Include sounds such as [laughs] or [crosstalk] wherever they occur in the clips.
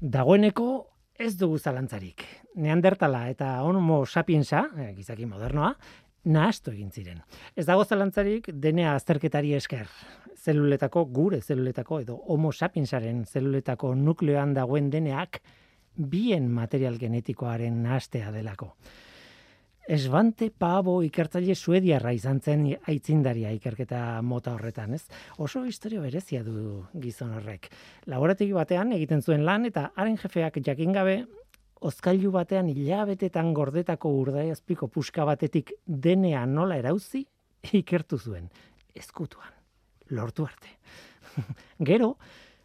Dagoeneko ez dugu zalantzarik. Neandertala eta homo sapiensa, eh, gizaki modernoa, nahastu egin ziren. Ez dago zalantzarik denea azterketari esker. Zeluletako, gure zeluletako edo homo sapiensaren zeluletako nukleoan dagoen deneak bien material genetikoaren nahastea delako. Esbante Pabo ikertzaile suediarra izan zen aitzindaria ikerketa mota horretan, ez? Oso historia berezia du gizon horrek. Laborategi batean egiten zuen lan eta haren jefeak jakin gabe ozkailu batean hilabetetan gordetako urdaiazpiko puska batetik denea nola erauzi ikertu zuen eskutuan. Lortu arte. [laughs] Gero,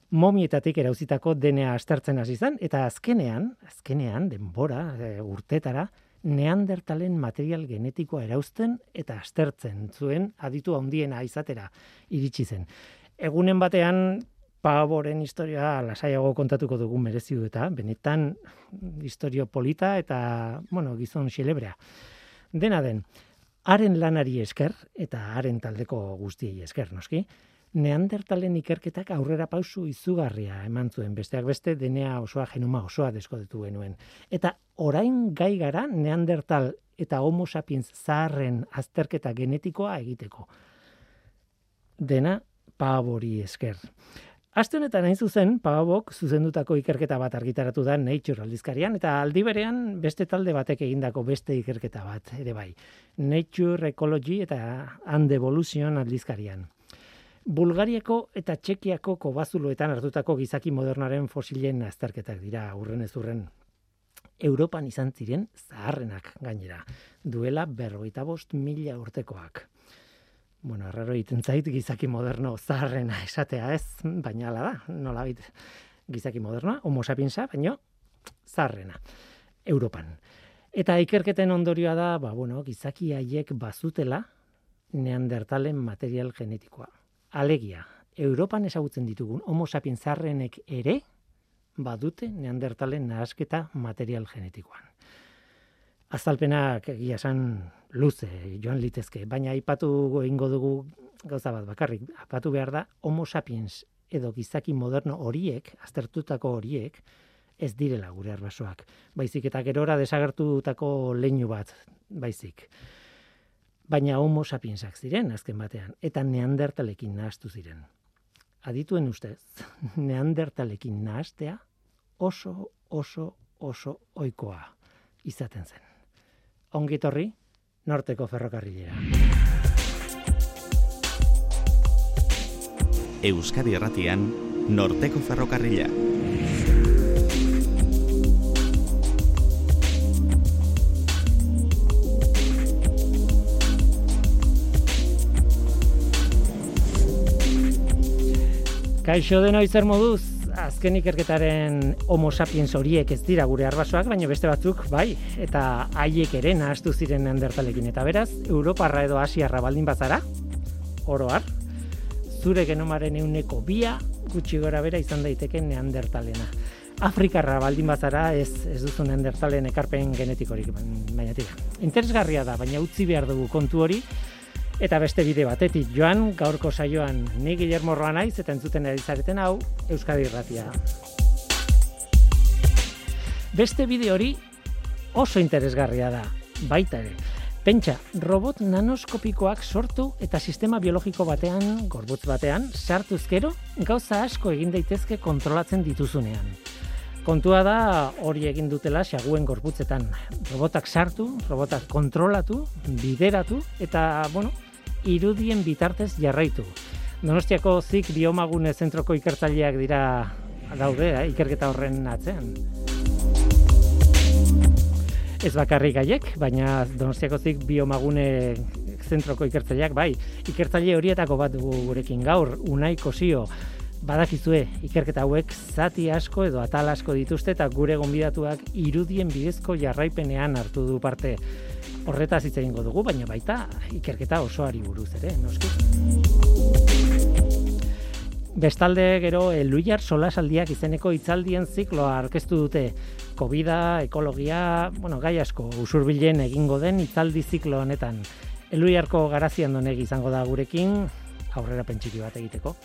momietatik erauzitako denea astartzen hasi zen eta azkenean, azkenean denbora e, urtetara neandertalen material genetikoa erauzten eta astertzen zuen aditu handiena izatera iritsi zen. Egunen batean Paboren historia lasaiago kontatuko dugu merezi du eta benetan historio polita eta bueno, gizon xelebrea. Dena den, haren lanari esker eta haren taldeko guztiei esker, noski, Neandertalen ikerketak aurrera pausu izugarria eman zuen, besteak beste denea osoa genoma osoa deskodetu genuen. Eta orain gai gara Neandertal eta Homo sapiens zaharren azterketa genetikoa egiteko. Dena pabori esker. Aste honetan hain zuzen, Pagabok zuzendutako ikerketa bat argitaratu da Nature aldizkarian, eta aldi berean beste talde batek egindako beste ikerketa bat, ere bai. Nature Ecology eta And Evolution aldizkarian. Bulgariako eta Txekiako kobazuloetan hartutako gizaki modernaren fosilen azterketak dira urren ez urren. Europan izan ziren zaharrenak gainera, duela berroita bost mila urtekoak. Bueno, erraro egiten zait gizaki moderno zaharrena esatea ez, baina ala da, nola bit, gizaki modernoa, homo sapiensa, baino zaharrena, Europan. Eta ikerketen ondorioa da, ba, bueno, gizaki haiek bazutela neandertalen material genetikoa alegia, Europan ezagutzen ditugun homo sapiens zarrenek ere badute neandertalen nahasketa material genetikoan. Azalpenak egia esan luze joan litezke, baina aipatu egingo dugu gauza bat bakarrik, aipatu behar da homo sapiens edo gizaki moderno horiek, aztertutako horiek, ez direla gure arbasoak. Baizik eta gerora desagertutako leinu bat, baizik baina homo sapiensak ziren azken batean eta neandertalekin nahastu ziren. Adituen ustez, [laughs] neandertalekin nahastea oso oso oso ohikoa izaten zen. Ongitorri norteko ferrokarrilera. Euskadi Erratian Norteko Ferrokarrila. Kaixo deno izer moduz, azken ikerketaren homo sapiens horiek ez dira gure arbasoak, baina beste batzuk, bai, eta haiek ere nahastu ziren neandertalekin. Eta beraz, Europarra edo Asiarra baldin bazara, oroar, zure genomaren euneko bia, gutxi gora bera izan daiteke neandertalena. Afrikarra baldin bazara ez, ez duzu neandertalen ekarpen genetikorik, baina tira. Interesgarria da, baina utzi behar dugu kontu hori, Eta beste bide batetik joan, gaurko saioan ni Guillermo Roa naiz eta entzuten ari zareten hau Euskadi Irratia. Beste bide hori oso interesgarria da, baita ere. Pentsa, robot nanoskopikoak sortu eta sistema biologiko batean, gorbutz batean, sartuzkero, gauza asko egin daitezke kontrolatzen dituzunean. Kontua da hori egin dutela xaguen gorputzetan. Robotak sartu, robotak kontrolatu, bideratu, eta, bueno, irudien bitartez jarraitu. Donostiako zik biomagune zentroko ikertzaileak dira daude, eh, ikerketa horren atzean. Ez bakarrik gaiek, baina Donostiako zik biomagune zentroko ikertzaileak, bai, ikertzaile horietako bat dugu gurekin gaur, unai kosio, badakizue ikerketa hauek zati asko edo atal asko dituzte eta gure gonbidatuak irudien bidezko jarraipenean hartu du parte horretaz hitz egingo dugu, baina baita ikerketa osoari buruz ere, noski. Bestalde gero Eluiar Solasaldiak izeneko hitzaldien zikloa aurkeztu dute. Covida, ekologia, bueno, gai asko usurbilen egingo den hitzaldi ziklo honetan. Eluiarko garazian donek izango da gurekin aurrera pentsiki bat egiteko.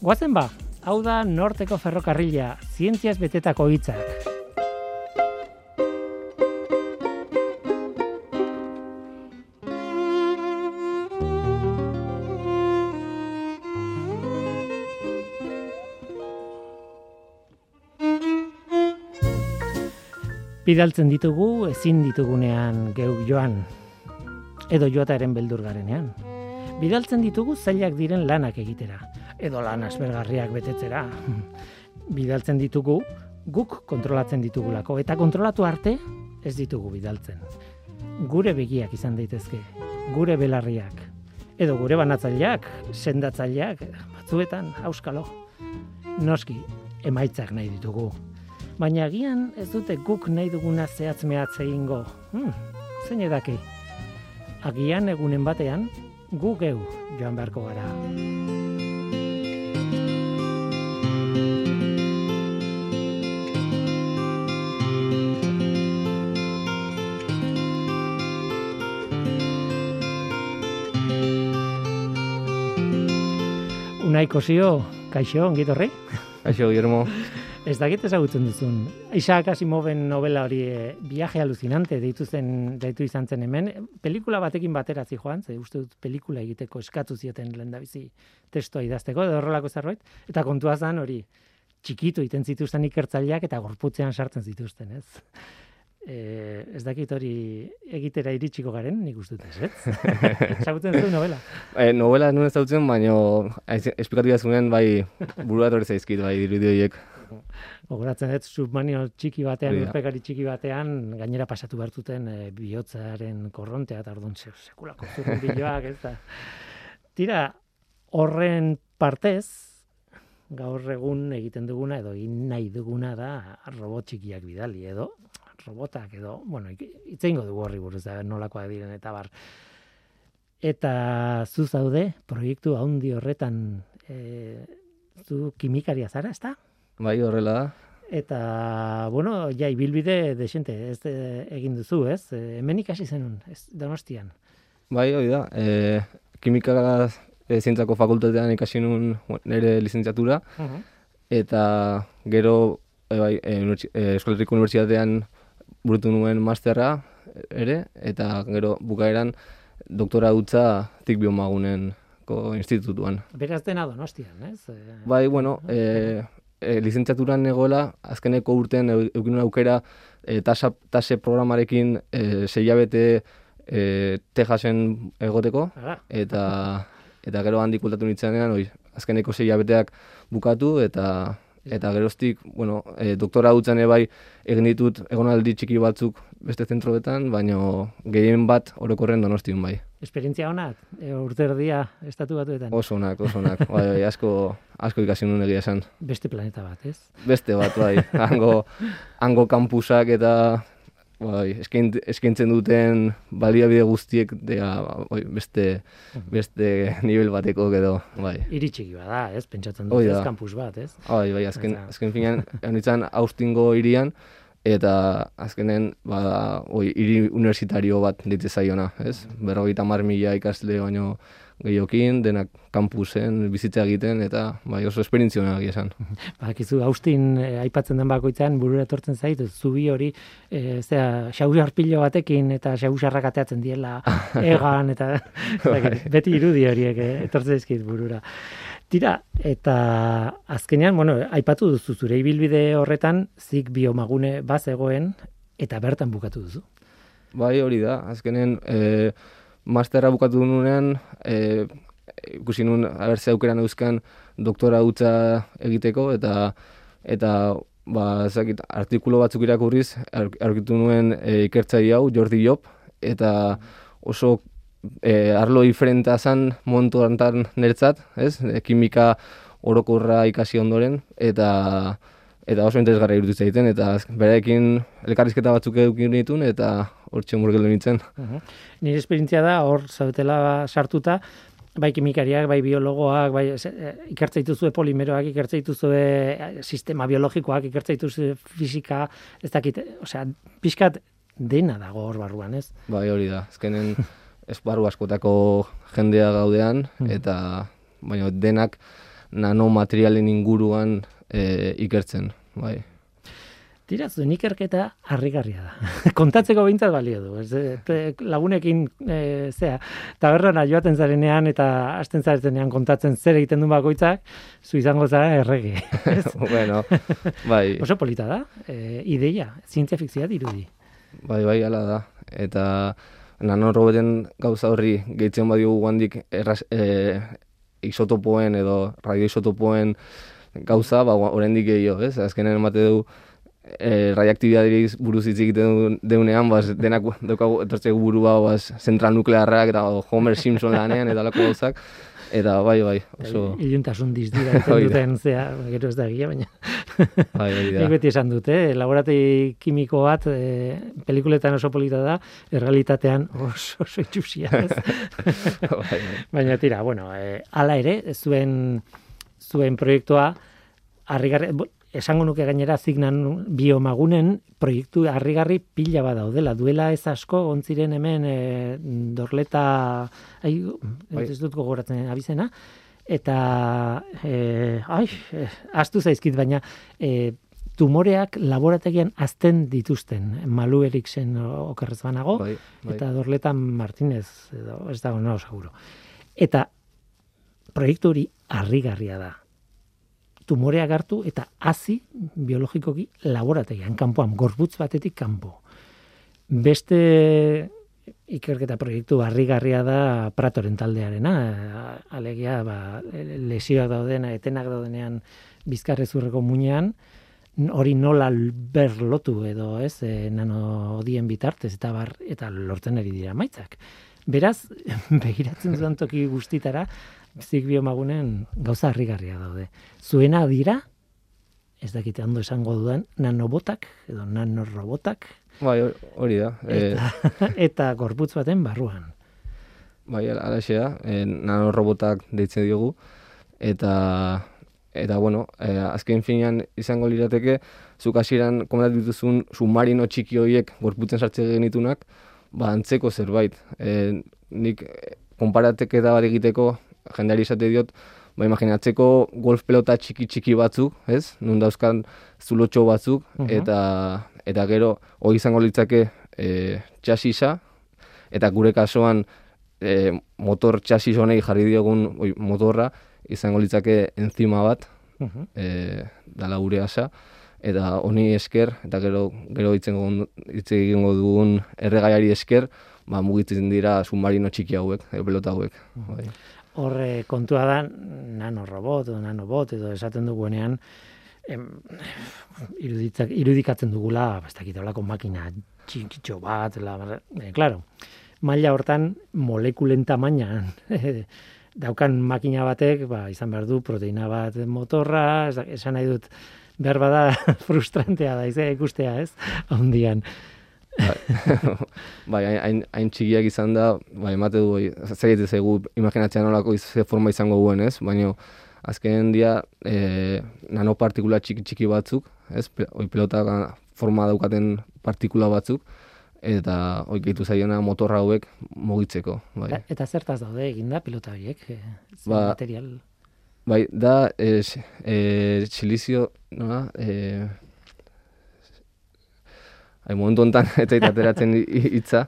Guazen ba, hau da Norteko Ferrokarrila, zientziaz betetako hitzak. Bidaltzen ditugu ezin ditugunean geuk joan edo joataren beldur garenean. Bidaltzen ditugu zailak diren lanak egitera edo lan aspergarriak betetzera. [laughs] Bidaltzen ditugu guk kontrolatzen ditugulako eta kontrolatu arte ez ditugu bidaltzen. Gure begiak izan daitezke, gure belarriak edo gure banatzaileak, sendatzaileak batzuetan auskalo. Noski emaitzak nahi ditugu baina agian ez dute guk nahi duguna zehatz mehatz egingo. Hmm, zein edaki? Agian egunen batean, gu geu joan beharko gara. Unaiko zio, kaixo, ongitorri? Kaixo, Guillermo. Ez dakit ezagutzen duzun. Isaac Asimoven novela hori e, viaje alucinante deitu zen deitu izan zen hemen. Pelikula batekin batera zi joan, ze uste dut pelikula egiteko eskatu zioten lehendabizi testoa idazteko edo horrelako zerbait eta kontua zan hori txikitu iten zituzten ikertzaileak eta gorputzean sartzen zituzten, ez? E, ez dakit hori egitera iritsiko garen, nik uste dut ez, ez? [laughs] Ezagutzen zu novela? E, novela nuen ezagutzen, baina esplikatu da bai buruat hori zaizkit, bai dirudi horiek. Ogoratzen dut, submanio txiki batean, urpekari txiki batean, gainera pasatu behartuten e, bihotzaren korrontea, eta orduan sekulako zurren biloak, ez da. Tira, horren partez, gaur egun egiten duguna, edo egin nahi duguna da, robot txikiak bidali, edo, robotak, edo, bueno, itzeingo dugu horri buruz da, nolakoa diren, eta bar. Eta zu zaude, proiektu haundi horretan, e, zu kimikaria zara, ez da? Bai, horrela da. Eta, bueno, ja, ibilbide desente, ez de, egin duzu, ez? E, hemen ikasi zenun, ez, donostian. Bai, hori da. E, kimika e, zientzako fakultatean ikasi nun nire lizentziatura. Eta gero, e, bai, e, e, Eskolerriko Unibertsitatean burutu nuen masterra ere, eta gero bukaeran doktora dutza tik biomagunen institutuan. Beraz dena donostian, ez? Bai, bueno, e, e, lizentziaturan egoela, azkeneko urtean eukin aukera e, tasa, tase programarekin e, zeiabete e, Texasen egoteko, eta eta gero handik kultatu nintzenean, oi, azkeneko zeiabeteak bukatu, eta eta geroztik, bueno, e, doktora dutzen bai egin ditut egonaldi txiki batzuk beste zentroetan, baina gehien bat orokorren donostion bai. Esperientzia honat, e, urte erdia estatu batuetan. Oso onak, oso onak. [laughs] bai, bai, asko, asko ikasi nuen egia esan. Beste planeta bat, ez? Beste bat, bai. Hango, hango kampusak eta bai, eskaintzen duten baliabide guztiek dea, bai, beste, beste nivel bateko edo, bai. Iritxiki bada, ez? Pentsatzen dut, ez kampus bat, ez? Bai, bai, azken, azken finean, honitzen, austingo irian, eta azkenen ba oi hiri universitario bat ditze zaiona, ez? 50 mila ikasle baino gehiokin, denak kampusen bizitza egiten eta bai oso esperientzia ona esan. [laughs] Badakizu Austin eh, aipatzen den bakoitzean burura etortzen zait zubi hori eh zera arpilo batekin eta xausarrak ateatzen diela [laughs] egan eta bai. beti irudi horiek eh, etortzen dizkit burura. Tira, eta azkenean, bueno, aipatu duzu zure ibilbide horretan, zik biomagune bazegoen, eta bertan bukatu duzu. Bai, hori da, azkenen, e, masterra bukatu nunean, e, ikusi nun, abertze aukeran euskan, doktora utza egiteko, eta, eta ba, zakit, artikulo batzuk irakurriz, aurkitu nuen e, ikertzai hau, Jordi Job, eta oso e, arlo diferenta zan montu antan nertzat, ez? E, kimika orokorra ikasi ondoren, eta eta oso interesgarra iruditzen egiten, eta berekin elkarrizketa batzuk edukin ditun, eta hor txen burgelu nintzen. Uh Nire esperientzia da, hor zautela sartuta, bai kimikariak, bai biologoak, bai e, ikertzaituzue polimeroak, ikertzaituzue e, sistema biologikoak, ikertzaituzue fisika, ez dakit, osea, pixkat dena dago hor barruan, ez? Bai, hori da, ezkenen esparru askotako jendea gaudean, eta baina denak nanomaterialen inguruan e, ikertzen, bai. Tira, zuen ikerketa harrigarria da. [laughs] Kontatzeko behintzat balio du. Ez, e, lagunekin, e, zea, taberrana joaten zarenean eta hasten zarenean kontatzen zer egiten du bakoitzak, zu izango zara errege. [laughs] Bueno, bai, [laughs] Oso polita da, e, ideia, zientzia fikzioa dirudi. bai, bai, ala da. Eta nanorobeten gauza horri gehitzen badiogu guandik erraz, e, isotopoen edo radioisotopoen gauza, ba, oraindik gehiago, ez? Azkenen emate du, e, radioaktibitateari buruz hitz egiten deunean, bas, denak daukagu etortzeko burua, bas, zentral nuklearrak eta Homer Simpson lanean eta lako gauzak. Eta bai, bai, oso, Iluntasun dizdira Hori da. duten, zea, gero ez da egia, baina bai, [laughs] hori da. beti esan dute, laborategi kimiko bat, e, pelikuletan oso polita da, errealitatean oso, oso itxusia, ez? [laughs] bai, bai. Baina tira, bueno, e, ala ere, zuen, zuen proiektua, harrigarri, esango nuke gainera zignan biomagunen proiektu harrigarri pila bat daudela. Duela ez asko, ontziren hemen e, dorleta, ai, Bai. ez dut gogoratzen abizena, eta, e, ai, e, astu zaizkit, baina, e, tumoreak laborategian azten dituzten, Malu Eriksen okerrez banago, Bai, bai. eta Dorleta Martinez, edo, ez dago, no, seguro. Eta proiektu hori harrigarria da. Tumoreak hartu eta hazi biologikoki laborategian, kanpoan, gorputz batetik kanpo. Beste ikerketa proiektu harrigarria da Pratoren taldearena, alegia ba, lesioak daudena, etenak daudenean bizkarrezurreko muinean, hori nola berlotu edo ez, e, nano odien bitartez eta bar, eta lortzen ari dira maitzak. Beraz, [laughs] begiratzen zuen toki guztitara, zik biomagunen gauza harrigarria daude. Zuena dira, ez dakite ondo esango dudan, nanobotak edo nanorobotak, Bai, hor- hori da. E, eta, [laughs] eta gorputz baten barruan. bai, alaxe da. E, nanorobotak deitzen diogu. Eta, eta bueno, e, azken finean izango lirateke, zuk hasieran komentatu dituzun submarino txiki horiek gorputzen sartzen genitunak, ba, antzeko zerbait. E, nik eh, konparateketa bat egiteko, jendeari esate diot, ba, imaginatzeko golf pelota txiki txiki batzuk, ez? Nun dauzkan zulotxo batzuk, Mhm. eta, eta gero, hori izango litzake e, txasisa, eta gure kasuan e, motor txasis honei jarri diogun oi, motorra, izango litzake enzima bat, Mhm. e, dala gure asa, eta honi esker, eta gero, gero hitzengo hitz egingo dugun erregaiari esker, ba, mugitzen dira submarino txiki hauek, pelota hauek. Bai. Horre kontua da nanorobot edo nanobot edo esaten duguenean em, iruditzak, irudikatzen dugula, ba, ez dakit holako makina txikitxo bat, la, eh, claro, maila hortan molekulen tamainan [laughs] daukan makina batek, ba, izan behar du proteina bat motorra, esan nahi dut, behar bada [laughs] frustrantea da, izan ikustea, ez, handian. [laughs] bai, hain, hain, hain txikiak izan da, bai, emate du, bai, zaite zaigu imaginatzea nolako ze forma izango duen, ez? Baina azken dia e, nanopartikula txiki txiki batzuk, ez? Pe, oi pelota forma daukaten partikula batzuk, eta oi gehitu zaiona motorra hauek mugitzeko, bai. Eta- Eta zertaz daude eginda pilota horiek, eh, ze Ba, material. Bai, da, e, e, silizio, nola, e, Hai, momentu honetan [laughs] ez zait ateratzen hi- hitza,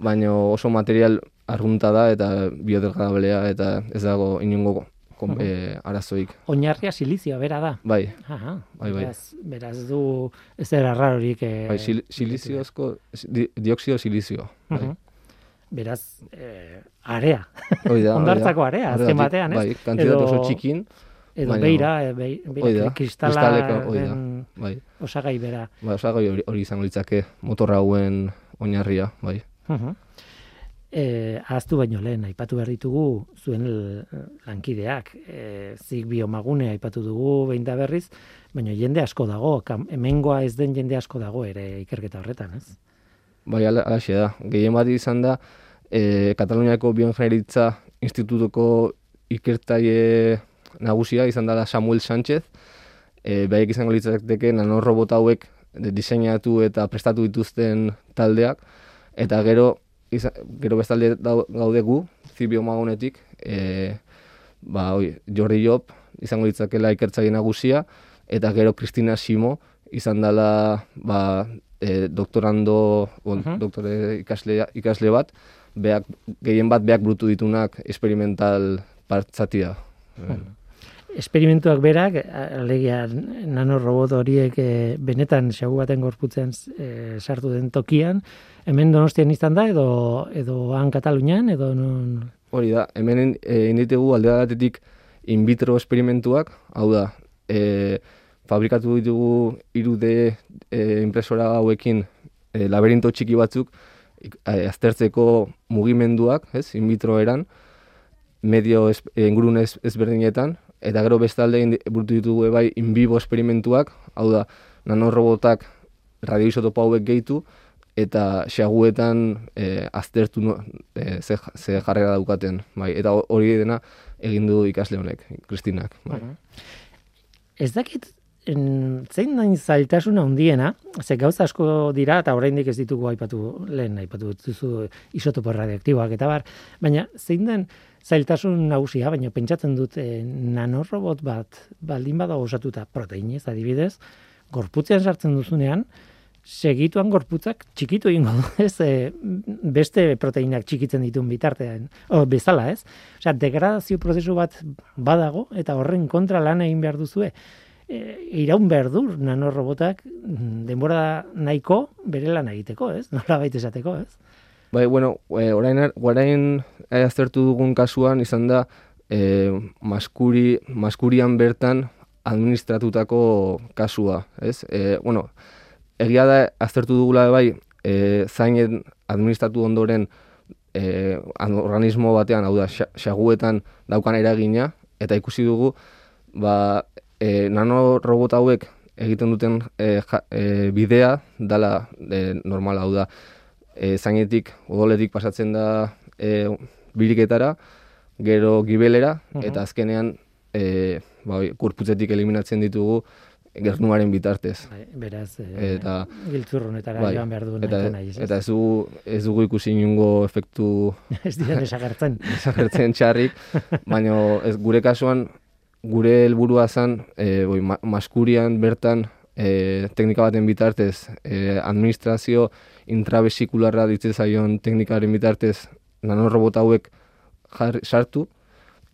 baina oso material arrunta da eta biodegradablea eta ez dago inongo kom, e, arazoik. Oinarria silizioa bera da. Bai, Aha, Bai, bai. Beraz, beraz du ezer arrarorik. Eh, bai sil, siliziozko, di, dioxido silizio. Bai. Beraz, eh, area. Hoi da, [laughs] hoi da. Hondartzako area, azken batean, ez? Bai, kantitate Edo- oso txikin, Edo Baina- beira, bei- Hoi beira da, kristaleko, hoi da. kristalaren bai. osagai bera. Bai, osagai hori, hori izango litzake motorra hauen oinarria, bai. Mhm. Eh, ahaztu baino lehen, aipatu behar ditugu zuen lankideak. Eh, zik biomagune aipatu dugu behin da berriz, baina jende asko dago, kam, hemengoa ez den jende asko dago ere ikerketa horretan, ez? Bai, ala- alaxe da. Gehien bat izan da, e, Kataluniako Bioingenieritza Institutuko ikertaile nagusia izan dela Samuel Sánchez, e, behaiek izango litzateke nanorobot hauek diseinatu eta prestatu dituzten taldeak, eta gero, iza, gero bestalde gaude gu, zibiomagonetik, e, ba, oi, Jordi Job, izango ditzakela ikertzaile nagusia, eta gero Kristina Simo izan dela ba, e, doktorando, bon, Mhm. doktore ikasle, ikasle bat, beak, gehien bat beak brutu ditunak experimental partzatia. Esperimentuak berak, alegia nanorobot horiek eh, benetan xagu baten gorputzen eh, sartu den tokian, hemen donostian izan da, edo, edo han Katalunian, edo non... Hori da, hemen e, inditegu alde batetik in vitro esperimentuak, hau da, e, fabrikatu ditugu irude e, impresora hauekin e, laberinto txiki batzuk e, aztertzeko mugimenduak, ez, in vitro eran, medio ez, ingurune ez, ezberdinetan, eta gero bestalde indi- burutu ditugu bai in vivo esperimentuak, hau da, nanorobotak radioisotopo hauek gehitu, eta xaguetan e, aztertu no, e, ze, ze jarrera daukaten, bai, eta ho- hori dena egin du ikasle honek, Kristinak, bai. Ez dakit, en, zein nain zailtasun handiena, ze gauza asko dira, eta oraindik ez ditugu aipatu, lehen aipatu duzu isotopo radioaktiboak eta bar, baina zein den zailtasun nagusia, baina pentsatzen dut e, nanorobot bat baldin badago osatuta proteinez adibidez, gorputzean sartzen duzunean, segituan gorputzak txikitu egingo du, [laughs] ez? E, beste proteinak txikitzen ditun bitartean, o, bezala, ez? Osea, degradazio prozesu bat badago eta horren kontra lan egin behar duzue. E, iraun behar du nanorobotak mm, denbora nahiko bere lan egiteko, ez? [laughs] Nola baita esateko, ez? Bai, bueno, e, orain, orain eh, aztertu dugun kasuan izan da e, maskuri, maskurian bertan administratutako kasua, ez? E, bueno, egia da aztertu dugula bai e, zainen administratu ondoren e, an- organismo batean, hau da, xa- xaguetan daukan eragina, eta ikusi dugu, ba, e, nanorobot hauek egiten duten e, ja, e, bidea dala e, normal hau da, e, zainetik, odoletik pasatzen da e, biriketara, gero gibelera, Mhm. eta azkenean e, ba, kurputzetik eliminatzen ditugu gernuaren bitartez. Bai, beraz, e, Eta- giltzurrunetara Bai, joan behar du Eta, nahi, ez? eta ez dugu, ez dugu ikusi inungo efektu [laughs] ez dira desagertzen. [laughs] desagertzen txarrik, baina ez gure kasuan gure helburua zen e, boi, ma, maskurian bertan e, teknika baten bitartez e, administrazio intravesikularra ditzen zaion teknikaren bitartez nanorobot hauek jarri, sartu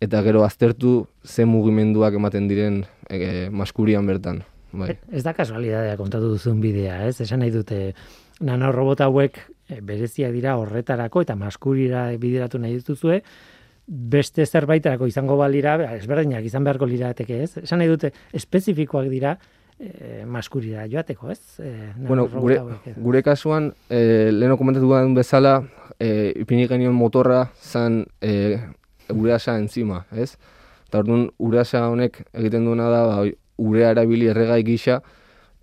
eta gero aztertu ze mugimenduak ematen diren e, maskurian bertan. Bai. Ez da kasualidadea kontatu duzun bidea, ez? Esan nahi dute nanorobot hauek eh, bereziak dira horretarako eta maskurira bideratu nahi dituzue, beste zerbaiterako izango balira, ba, ezberdinak izan beharko lirateke, ez? Esan nahi dute espezifikoak dira e, maskurira joateko, ez? E, Bueno, gure, hauek, eh. gure kasuan, e, leheno komentatu duen bezala, e, ipini genion motorra zan e, ureasa entzima, ez? Eta orduan, ureasa honek egiten duena da, ba, urea erabili erregai gisa,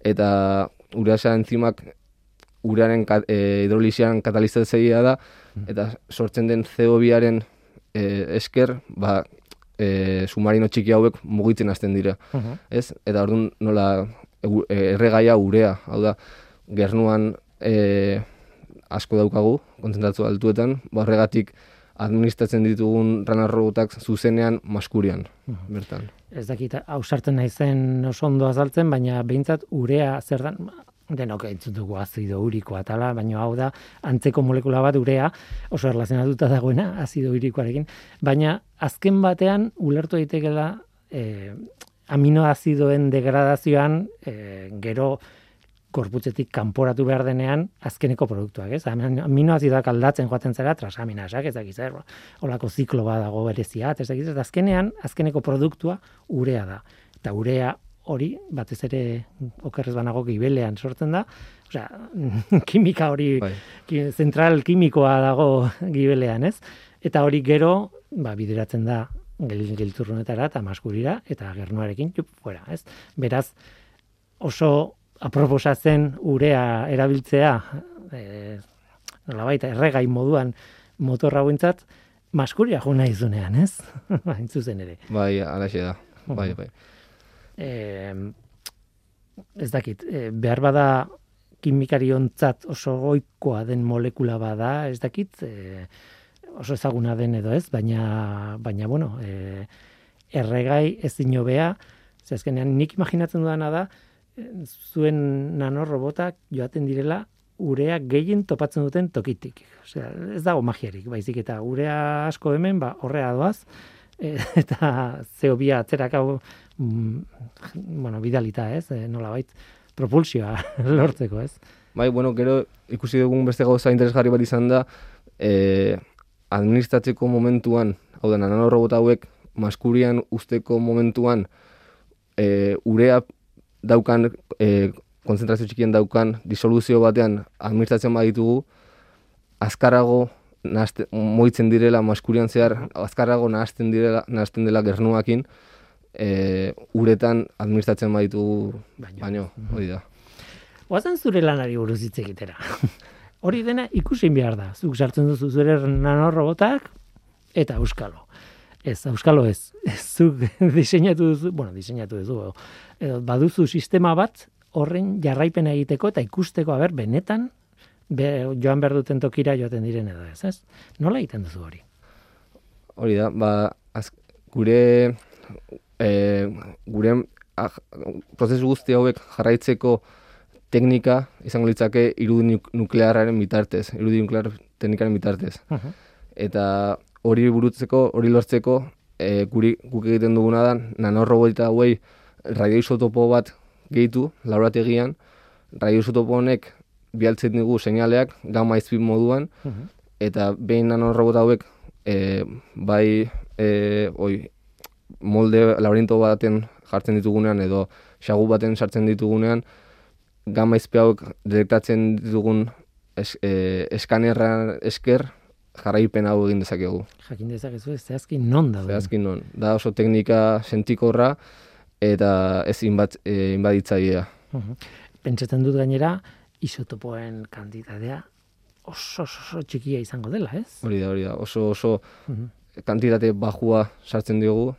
eta ureasa entzimak urearen ka, e, hidrolizian katalizatzeia da, eta sortzen den CO2aren e, esker, ba, e, submarino txiki hauek mugitzen hasten dira Mhm. ez? Eta orduan nola e, erregaia urea, hau da, gernuan e, asko daukagu, kontzentratzu altuetan, ba horregatik administratzen ditugun ranarrobotak zuzenean maskurian, bertan. ez dakit ausartzen naizen oso ondo azaltzen, baina behintzat urea zer dan, denok entzun dugu azido urikoa tala, baina hau da antzeko molekula bat urea oso erlazionatuta dagoena azido urikoarekin, baina azken batean ulertu daitekeela eh, aminoazidoen degradazioan eh, gero korputzetik kanporatu behar denean azkeneko produktuak, ez? Amin- Aminoazidoak aldatzen joaten zera transaminasak, ez dakiz zer, olako ziklo bat dago berezia, ez dakiz, eta azkenean azkeneko produktua urea da. Eta urea hori batez ere okerrez banago gibelean sortzen da, osea, [laughs] kimika hori Bai. ki- zentral kimikoa dago gibelean, ez? Eta hori gero, ba, bideratzen da giltzurrunetara eta maskurira eta gernuarekin jup, fuera, ez? Beraz, oso aproposa zen urea erabiltzea, e, nolabait, erregai moduan motorra hauentzat, maskuria jo nahi zunean, ez? [laughs] Hain zuzen ere. Bai, alaxe da. Bai, bai. E, ez dakit, e, behar bada kimikariontzat oso goikoa den molekula bada, ez dakit, e, oso ezaguna den edo ez, baina, baina bueno, e, erregai ezin hobea, ze azkenean nik imaginatzen dudana da zuen nanorobotak joaten direla urea gehien topatzen duten tokitik. Osea, ez dago magiarik, baizik eta urea asko hemen, ba, horrea doaz, [laughs] eta zeo bia atzerak hau, mm, bueno, bidalita, ez, e, nola bait, propulsioa [laughs] lortzeko, ez. Bai, bueno, gero ikusi dugun beste gauza interesgarri bat izan da, e, administratzeko momentuan, hau da, nanorobota hauek, maskurian usteko momentuan, e, urea daukan, e, konzentrazio txikien daukan, disoluzio batean administratzen baditugu, azkarago nahazte, moitzen direla maskurian zehar, azkarago nahazten direla, nahazten dela gernuakin, e, uretan administratzen baditugu Baino. baino, hori da. Oazen zure lanari buruz hitz egitera. [laughs] Hori dena ikusi behar da. Zuk sartzen duzu zure nanorobotak eta euskalo. Ez, euskalo ez. Ez [laughs] Zuk diseinatu duzu, bueno, diseinatu duzu, edo baduzu sistema bat horren jarraipena egiteko eta ikusteko, aber, benetan, be, joan behar duten tokira joaten diren edo ez, ez? Nola egiten duzu hori? Hori da, ba, az, gure, e, gure ah, prozesu guzti hauek jarraitzeko teknika izango litzake irudi nuk- nuklearraren bitartez, irudi nuklear teknikaren bitartez. Eta hori burutzeko, hori lortzeko, e, guri, guk egiten duguna da, nanorobota hauei radioisotopo bat gehitu, laborategian, radioisotopo honek bialtzen digu seinaleak, gamma izpi moduan, eta behin nanorobota hauek e, bai e, oi, molde labirinto baten jartzen ditugunean edo xagu baten sartzen ditugunean gamma izpi hauek detektatzen ditugun es, e, eskanerra esker jarraipen hau egin dezakegu. Jakin dezakezu ez zehazki non da. Zehazki non. Da oso teknika sentikorra eta ez inbat, e, inbaditzailea. Pentsatzen dut gainera, isotopoen kantitatea oso, oso, oso txikia izango dela, ez? Hori da, hori da. Oso oso Mhm. kantitate bajua sartzen diogu,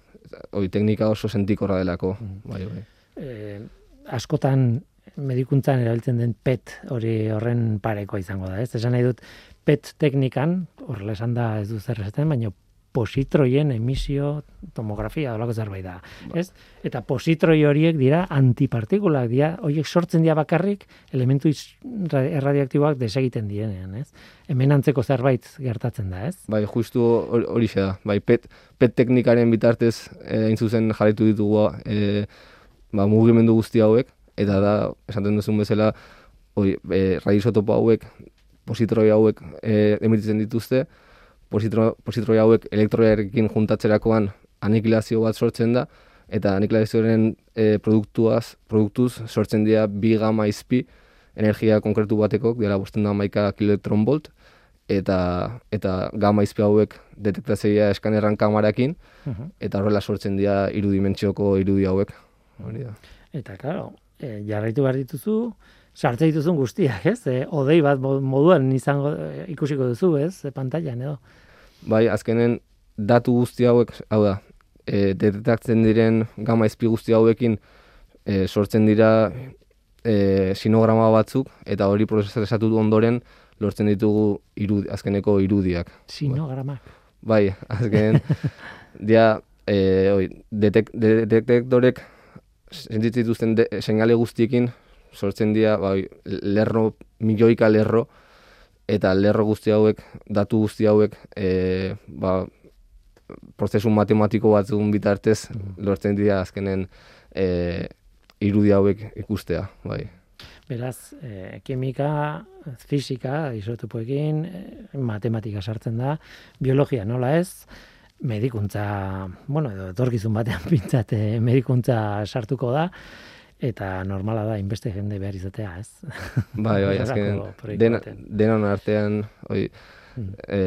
hori teknika oso sentikorra delako. Bai, bai. eh, askotan medikuntzan erabiltzen den PET hori horren parekoa izango da, ez? Esan nahi dut PET teknikan, horrela esan da ez du zer esaten, baina positroien emisio tomografia dolako zerbait da, ez? Eta positroi horiek dira antipartikulak dira, horiek sortzen dira bakarrik elementu erradioaktiboak desegiten direnean, ez? Hemen antzeko zerbait gertatzen da, ez? Bai, justu hor- horixe da. Bai, pet, pet teknikaren bitartez eh, hain zuzen jarraitu ditugu eh, ba, mugimendu guzti hauek, eta da, esaten duzun bezala, oi, e, radioisotopo hauek, positroi hauek e, emititzen dituzte, positro, positroi hauek elektroiarekin juntatzerakoan anikilazio bat sortzen da, eta anikilazioaren e, produktuaz, produktuz sortzen dira bi gama izpi, energia konkretu bateko, dira bosten da maika kiloelektronbolt, eta eta gama izpi hauek detektatzeia eskanerran kamarakin, eta horrela sortzen dira irudimentsioko irudi hauek. Hori da. Eta, claro, e, jarraitu behar dituzu, sartze dituzun guztiak, ez? E, odei bat mo- moduan izango e, ikusiko duzu, ez? E, pantailan edo. Bai, azkenen datu guzti hauek, hau da, e, detektatzen diren gama izpi guzti hauekin e, sortzen dira e, sinograma batzuk, eta hori prozesatu ondoren lortzen ditugu irudi, azkeneko irudiak. Sinogramak. Bai, azken, [laughs] dia, e, oi, detek, de, detektorek sentitzen dituzten de, seinale guztiekin sortzen dira, bai, lerro, milioika lerro, eta lerro guzti hauek, datu guzti hauek, e, ba, prozesu matematiko batzun bitartez lortzen dira azkenen e, irudi hauek ikustea, bai. Beraz, e, kimika, fisika, isotopoekin, e, matematika sartzen da, biologia nola ez, medikuntza, bueno, edo etorkizun batean [laughs] pintzat e, medikuntza sartuko da, eta normala da, inbeste jende behar izatea, ez? [laughs] Bai, bai, dena, baten. denon artean, oi, Mm. e,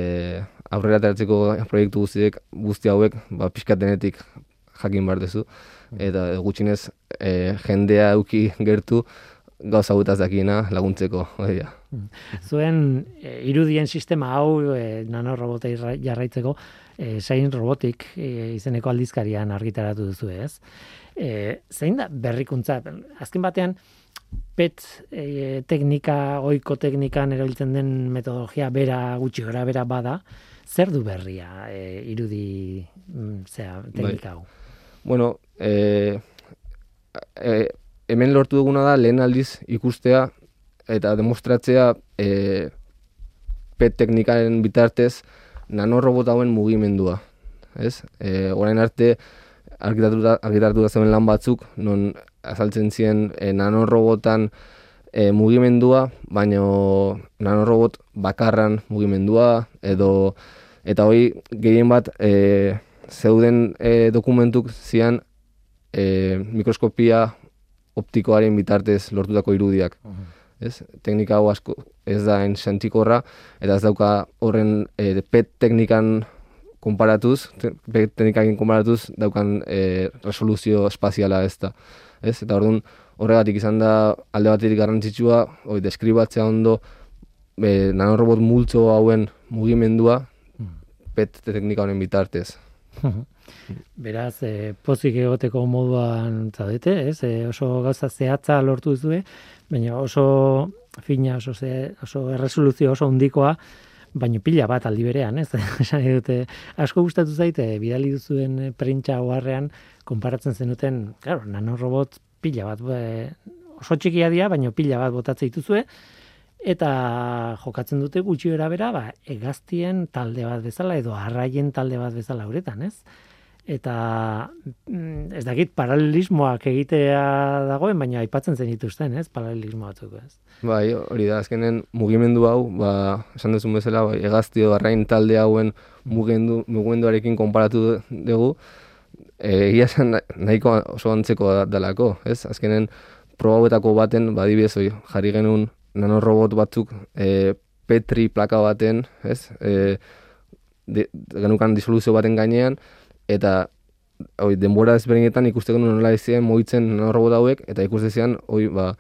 aurrera ateratzeko proiektu guztiek, guzti hauek, ba, pixkat denetik jakin behar duzu, Mm. eta gutxinez e, jendea euki gertu gauza gutaz dakina laguntzeko, hori da. Zuen e, irudien sistema hau e, nanorobotei ra- jarraitzeko e, zein robotik e, izeneko aldizkarian argitaratu duzu ez. E, zein da berrikuntza? Azken batean, PET e, teknika, oiko teknikan erabiltzen den metodologia bera gutxi gora bera bada, zer du berria e, irudi mm, zera, teknika hau? Bueno, e, e, hemen lortu duguna da lehen aldiz ikustea eta demostratzea e, PET teknikaren bitartez nanorobot hauen mugimendua. Ez? E, orain arte argitartu da zeuen lan batzuk, non azaltzen ziren e, nanorobotan e, mugimendua, baino nanorobot bakarran mugimendua, edo eta hoi gehien bat e, zeuden e, dokumentuk zian e, mikroskopia optikoaren bitartez lortutako irudiak. Ez? Teknika hau asko ez da en sentikorra, eta ez dauka horren e, PET teknikan konparatuz, PET teknikakin konparatuz daukan e, resoluzio espaziala ez da. Ez? Eta orduan horregatik izan da alde baterik garrantzitsua, hori deskribatzea ondo e, nanorobot multzo hauen mugimendua hmm. PET teknika honen bitartez. [laughs] Beraz, e, pozik egoteko moduan zaudete, ez? E, oso gauza zehatza lortu zuen, baina oso fina, oso, ze, oso erresoluzio oso hondikoa, baina pila bat aldi berean, ez? [laughs] Esan dute, asko gustatu zaite, bidali duzuen printza oharrean, konparatzen zenuten, claro, nanorobot pila bat, e, oso txikia dira, baina pila bat botatzen dituzue, eta jokatzen dute gutxi bera ba, egaztien talde bat bezala edo arraien talde bat bezala uretan, ez? Eta mm, ez dakit paralelismoak egitea dagoen, baina aipatzen zen dituzten, ez? Paralelismo batzuk, ez? Bai, hori da, azkenen mugimendu hau, ba, esan duzun bezala, bai, egaztio arrain talde hauen mugimendu, mugimenduarekin konparatu dugu, egia zen nahiko oso antzeko dalako, ez? Azkenen probauetako baten, badibidez, jarri genuen nanorobot batzuk e, petri plaka baten, ez? E, de, genukan disoluzio baten gainean, eta oi, denbora ezberdinetan ikusten nola nola moitzen nanorobot hauek, eta ikusten zian, oi, ba,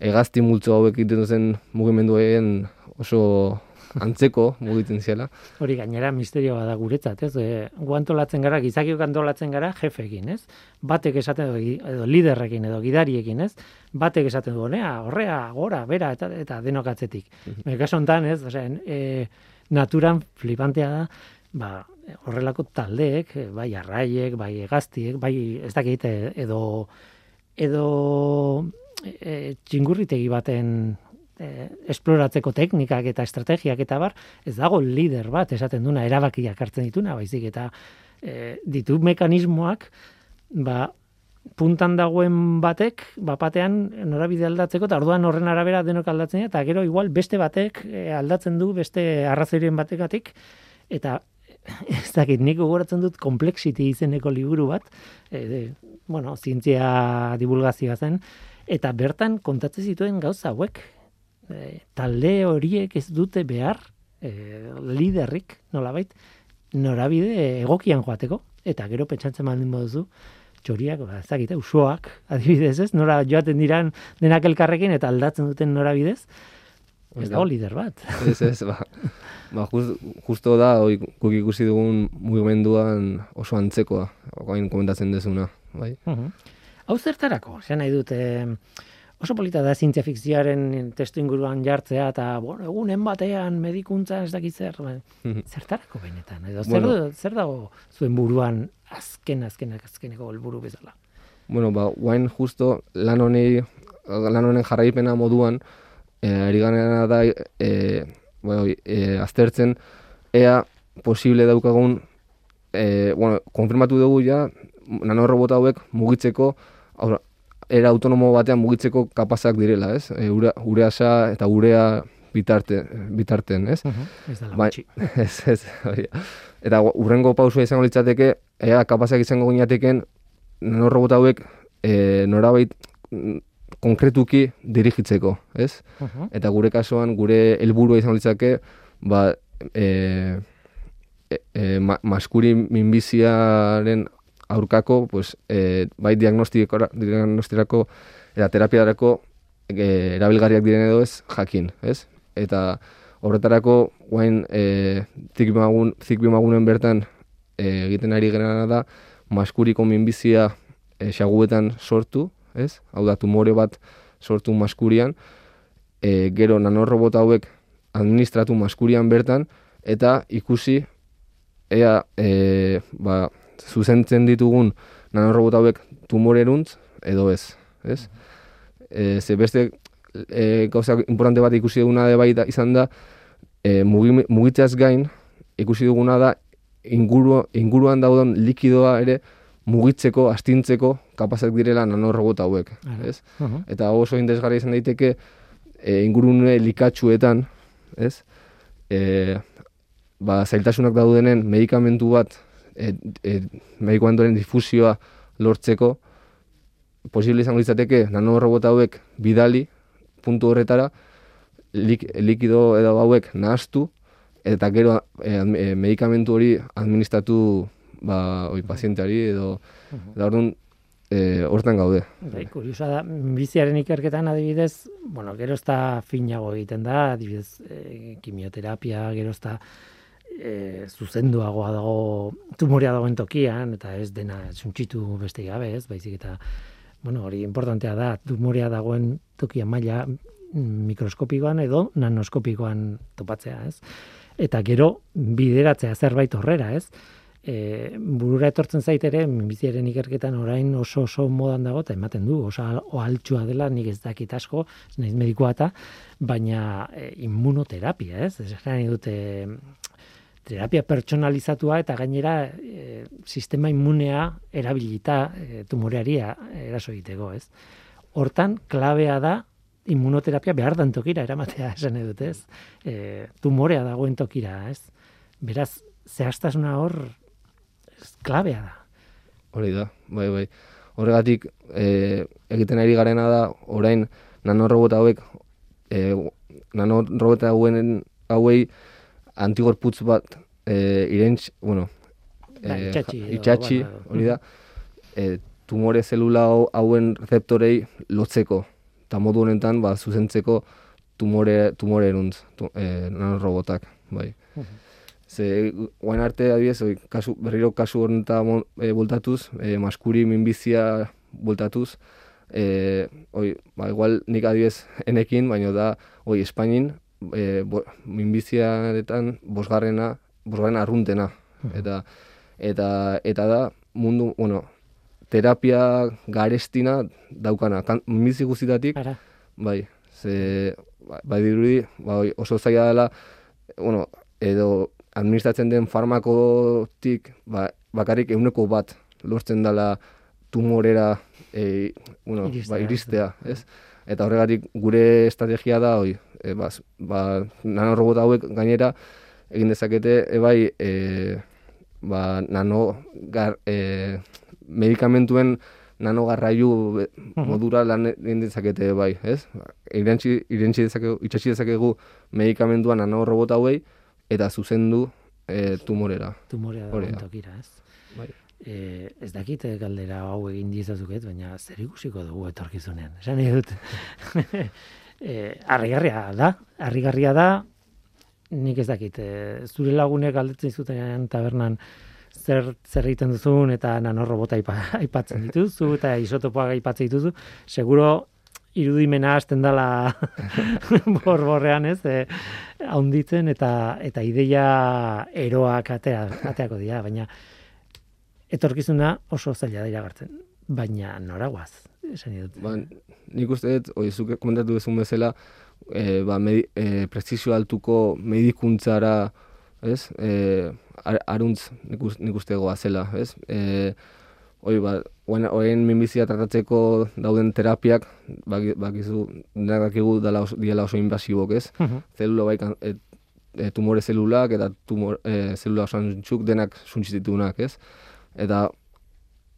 egazti multzo hauek egiten zen mugimenduen oso antzeko mugitzen ziela. Hori gainera misterio bada guretzat, ez? E, guantolatzen gara, gizakiok antolatzen gara jefekin, ez? Batek esaten du, edo liderrekin, edo gidariekin, ez? Batek esaten du, nea, horrea, gora, bera, eta, eta denokatzetik. Mm -hmm. ez? Osea, e, naturan flipantea da, ba, horrelako taldeek, bai arraiek, bai egaztiek, bai ez dakit edo edo e, txingurritegi baten e, esploratzeko teknikak eta estrategiak eta bar, ez dago lider bat esaten duna erabakiak hartzen dituna, baizik eta e, ditu mekanismoak, ba, puntan dagoen batek, bapatean norabide aldatzeko, eta orduan horren arabera denok aldatzen eta gero igual beste batek aldatzen du beste arrazorien batekatik, eta [laughs] ez dakit, nik gogoratzen dut complexity izeneko liburu bat, e, bueno, zientzia divulgazioa zen, eta bertan kontatzen zituen gauza hauek, e, talde horiek ez dute behar e, liderrik, nolabait, norabide egokian joateko, eta gero pentsatzen maldin moduzu, txoriak, ba, ez usoak, adibidez ez, nora joaten diran denak elkarrekin eta aldatzen duten norabidez, ez dago lider bat. Ez, ez, ba, ba just, justo da, oi, guk ikusi dugun mugimenduan oso antzekoa, oain komentatzen dezuna, bai. Hau zertarako, zen nahi dute, oso polita da zientzia fikzioaren testu inguruan jartzea eta bueno, egunen batean medikuntza ez dakit zer ba, mhm. zertarako benetan? Edo zer, bueno, zer dago zuen buruan azken azken azkeneko helburu bezala? Bueno, ba, guain justo lan honi lan honen jarraipena moduan eh ari da eh bueno, eh aztertzen ea posible daukagun eh bueno, konfirmatu dugu ja nanorobot hauek mugitzeko era autonomo batean mugitzeko kapazak direla, ez? E, ura, ureasa eta urea bitarte, bitarten, ez? Uh ez da bai, [laughs] ez, ez, Eta urrengo pausua izango litzateke, ea kapazak izango gineateken nanorobot hauek e, norabait konkretuki dirigitzeko, ez? Eta gure kasuan, gure helburua izango litzake, ba, e, e, e, maskuri minbiziaren aurkako, pues, e, bai diagnostirako eta terapiadarako e, erabilgarriak diren edo ez, jakin, ez? Eta horretarako, guain, e, zikbimagun, bertan e, egiten ari genera da, maskuriko minbizia e, xaguetan sortu, ez? Hau da, tumore bat sortu maskurian, e, gero nanorrobot hauek administratu maskurian bertan, eta ikusi, ea, e, ba, zuzentzen ditugun nanorobot hauek tumoreruntz edo ez, ez? E, ze beste e, gauza importante bat ikusi duguna de bai da, izan da, e, mugitzeaz gain, ikusi duguna da, inguru, inguruan dauden likidoa ere mugitzeko, astintzeko, kapazak direla nanorobot hauek, ez? Eta oso indesgarri izan daiteke, e, ingurune likatsuetan, ez? E, ba, zailtasunak daudenen medikamentu bat, e, e, medikamentuaren difusioa lortzeko, posible izango izateke nanorobot hauek bidali, puntu horretara, lik, likido edo hauek nahaztu, eta gero e, e, medikamentu hori administratu ba, oi, pazienteari edo, da orduan, e, hortan gaude. Bai, kuriosa da, biziaren ikerketan adibidez, bueno, gero ezta finago egiten da, adibidez, e, kimioterapia, gero ezta e, zuzenduagoa dago tumorea dagoen tokian, eta ez dena txuntxitu beste gabe, ez, baizik eta, bueno, hori importantea da, tumorea dagoen tokian maila mikroskopikoan edo nanoskopikoan topatzea, ez? Eta gero bideratzea zerbait horrera, ez? E, burura etortzen zait ere, biziaren ikerketan orain oso oso modan dago, eta ematen du, oso altxua dela, nik ez dakit asko, ez nahiz medikoa eta, baina e, immunoterapia, ez? Nahi dute terapia pertsonalizatua eta gainera e, sistema immunea erabilita e, tumoreari eraso egiteko, ez? Hortan, klabea da immunoterapia behar dan tokira eramatea [laughs] esan edut, ez? E, tumorea dagoen tokira, ez? Beraz, zehaztasuna hor klabea da. Hori da, bai, bai. Horregatik, e, egiten ari garena da, orain, nanorobot hauek, e, nanorobot hauen hauei antigorputz bat e, irentz, bueno, e, itxatxi, hori da, e, tumore zelula hauen receptorei lotzeko, eta modu honetan, ba, zuzentzeko tumore, tumore eruntz, tu, e, nanorobotak, bai. Ze, guain arte, adibidez, kasu, berriro kasu honetan e, bultatuz, e, maskuri minbizia bultatuz, e, oi, ba, igual nik adibidez enekin, baina da, oi, Espainin, e, bo, minbiziaretan bosgarrena, bosgarrena arruntena. Eta, eta, eta da, mundu, bueno, terapia garestina daukana. Kan, minbizi guztitatik, bai, ze, bai, dirudi, bai, oso zaila dela, bueno, edo administratzen den farmakotik ba, bakarrik euneko bat lortzen dela tumorera e, bueno, iristea, ba, iristea ez? Eta horregatik gure estrategia da, oi, e, bas, ba, nanorobota hauek gainera egin dezakete, ebai, e, ba, nano gar, e, medikamentuen nanogarraiu modura lan egin dezakete, bai, ez? Irentzi, irentzi dezakegu, itxasi dezakegu medikamentua nanorobota hauei, eta zuzendu e, tumorera. Tumorera da tokira, ez? Bai. E, ez dakit galdera hau egin dizazuket, baina zer ikusiko dugu etorkizunean. Esan nahi dut. [laughs] e, arrigarria da, arrigarria da, nik ez dakit, e, zure lagunek galdetzen zuten tabernan zer, zer egiten duzun eta nanorrobota [laughs] aipatzen dituzu eta isotopoak aipatzen dituzu, seguro irudimena hasten dela [laughs] borborrean, ez? E, haunditzen eta eta ideia eroak atea, ateako dira, baina etorkizuna oso zaila da iragartzen. Baina noraguaz, esan dut. Ba, nik uste dut, oi, zuke komentatu duzun bezala, e, ba, medi, e, prezizio altuko medikuntzara, ez? E, aruntz nik uste goazela, ez? E, Hoi, ba, oen minbizia tratatzeko dauden terapiak, bakizu, denak dakigu dela oso, diela oso invasibok, ez? Uh Zelula bai, e, e, tumore zelulak eta tumor, e, zelula oso denak suntxititunak, ez? Eta,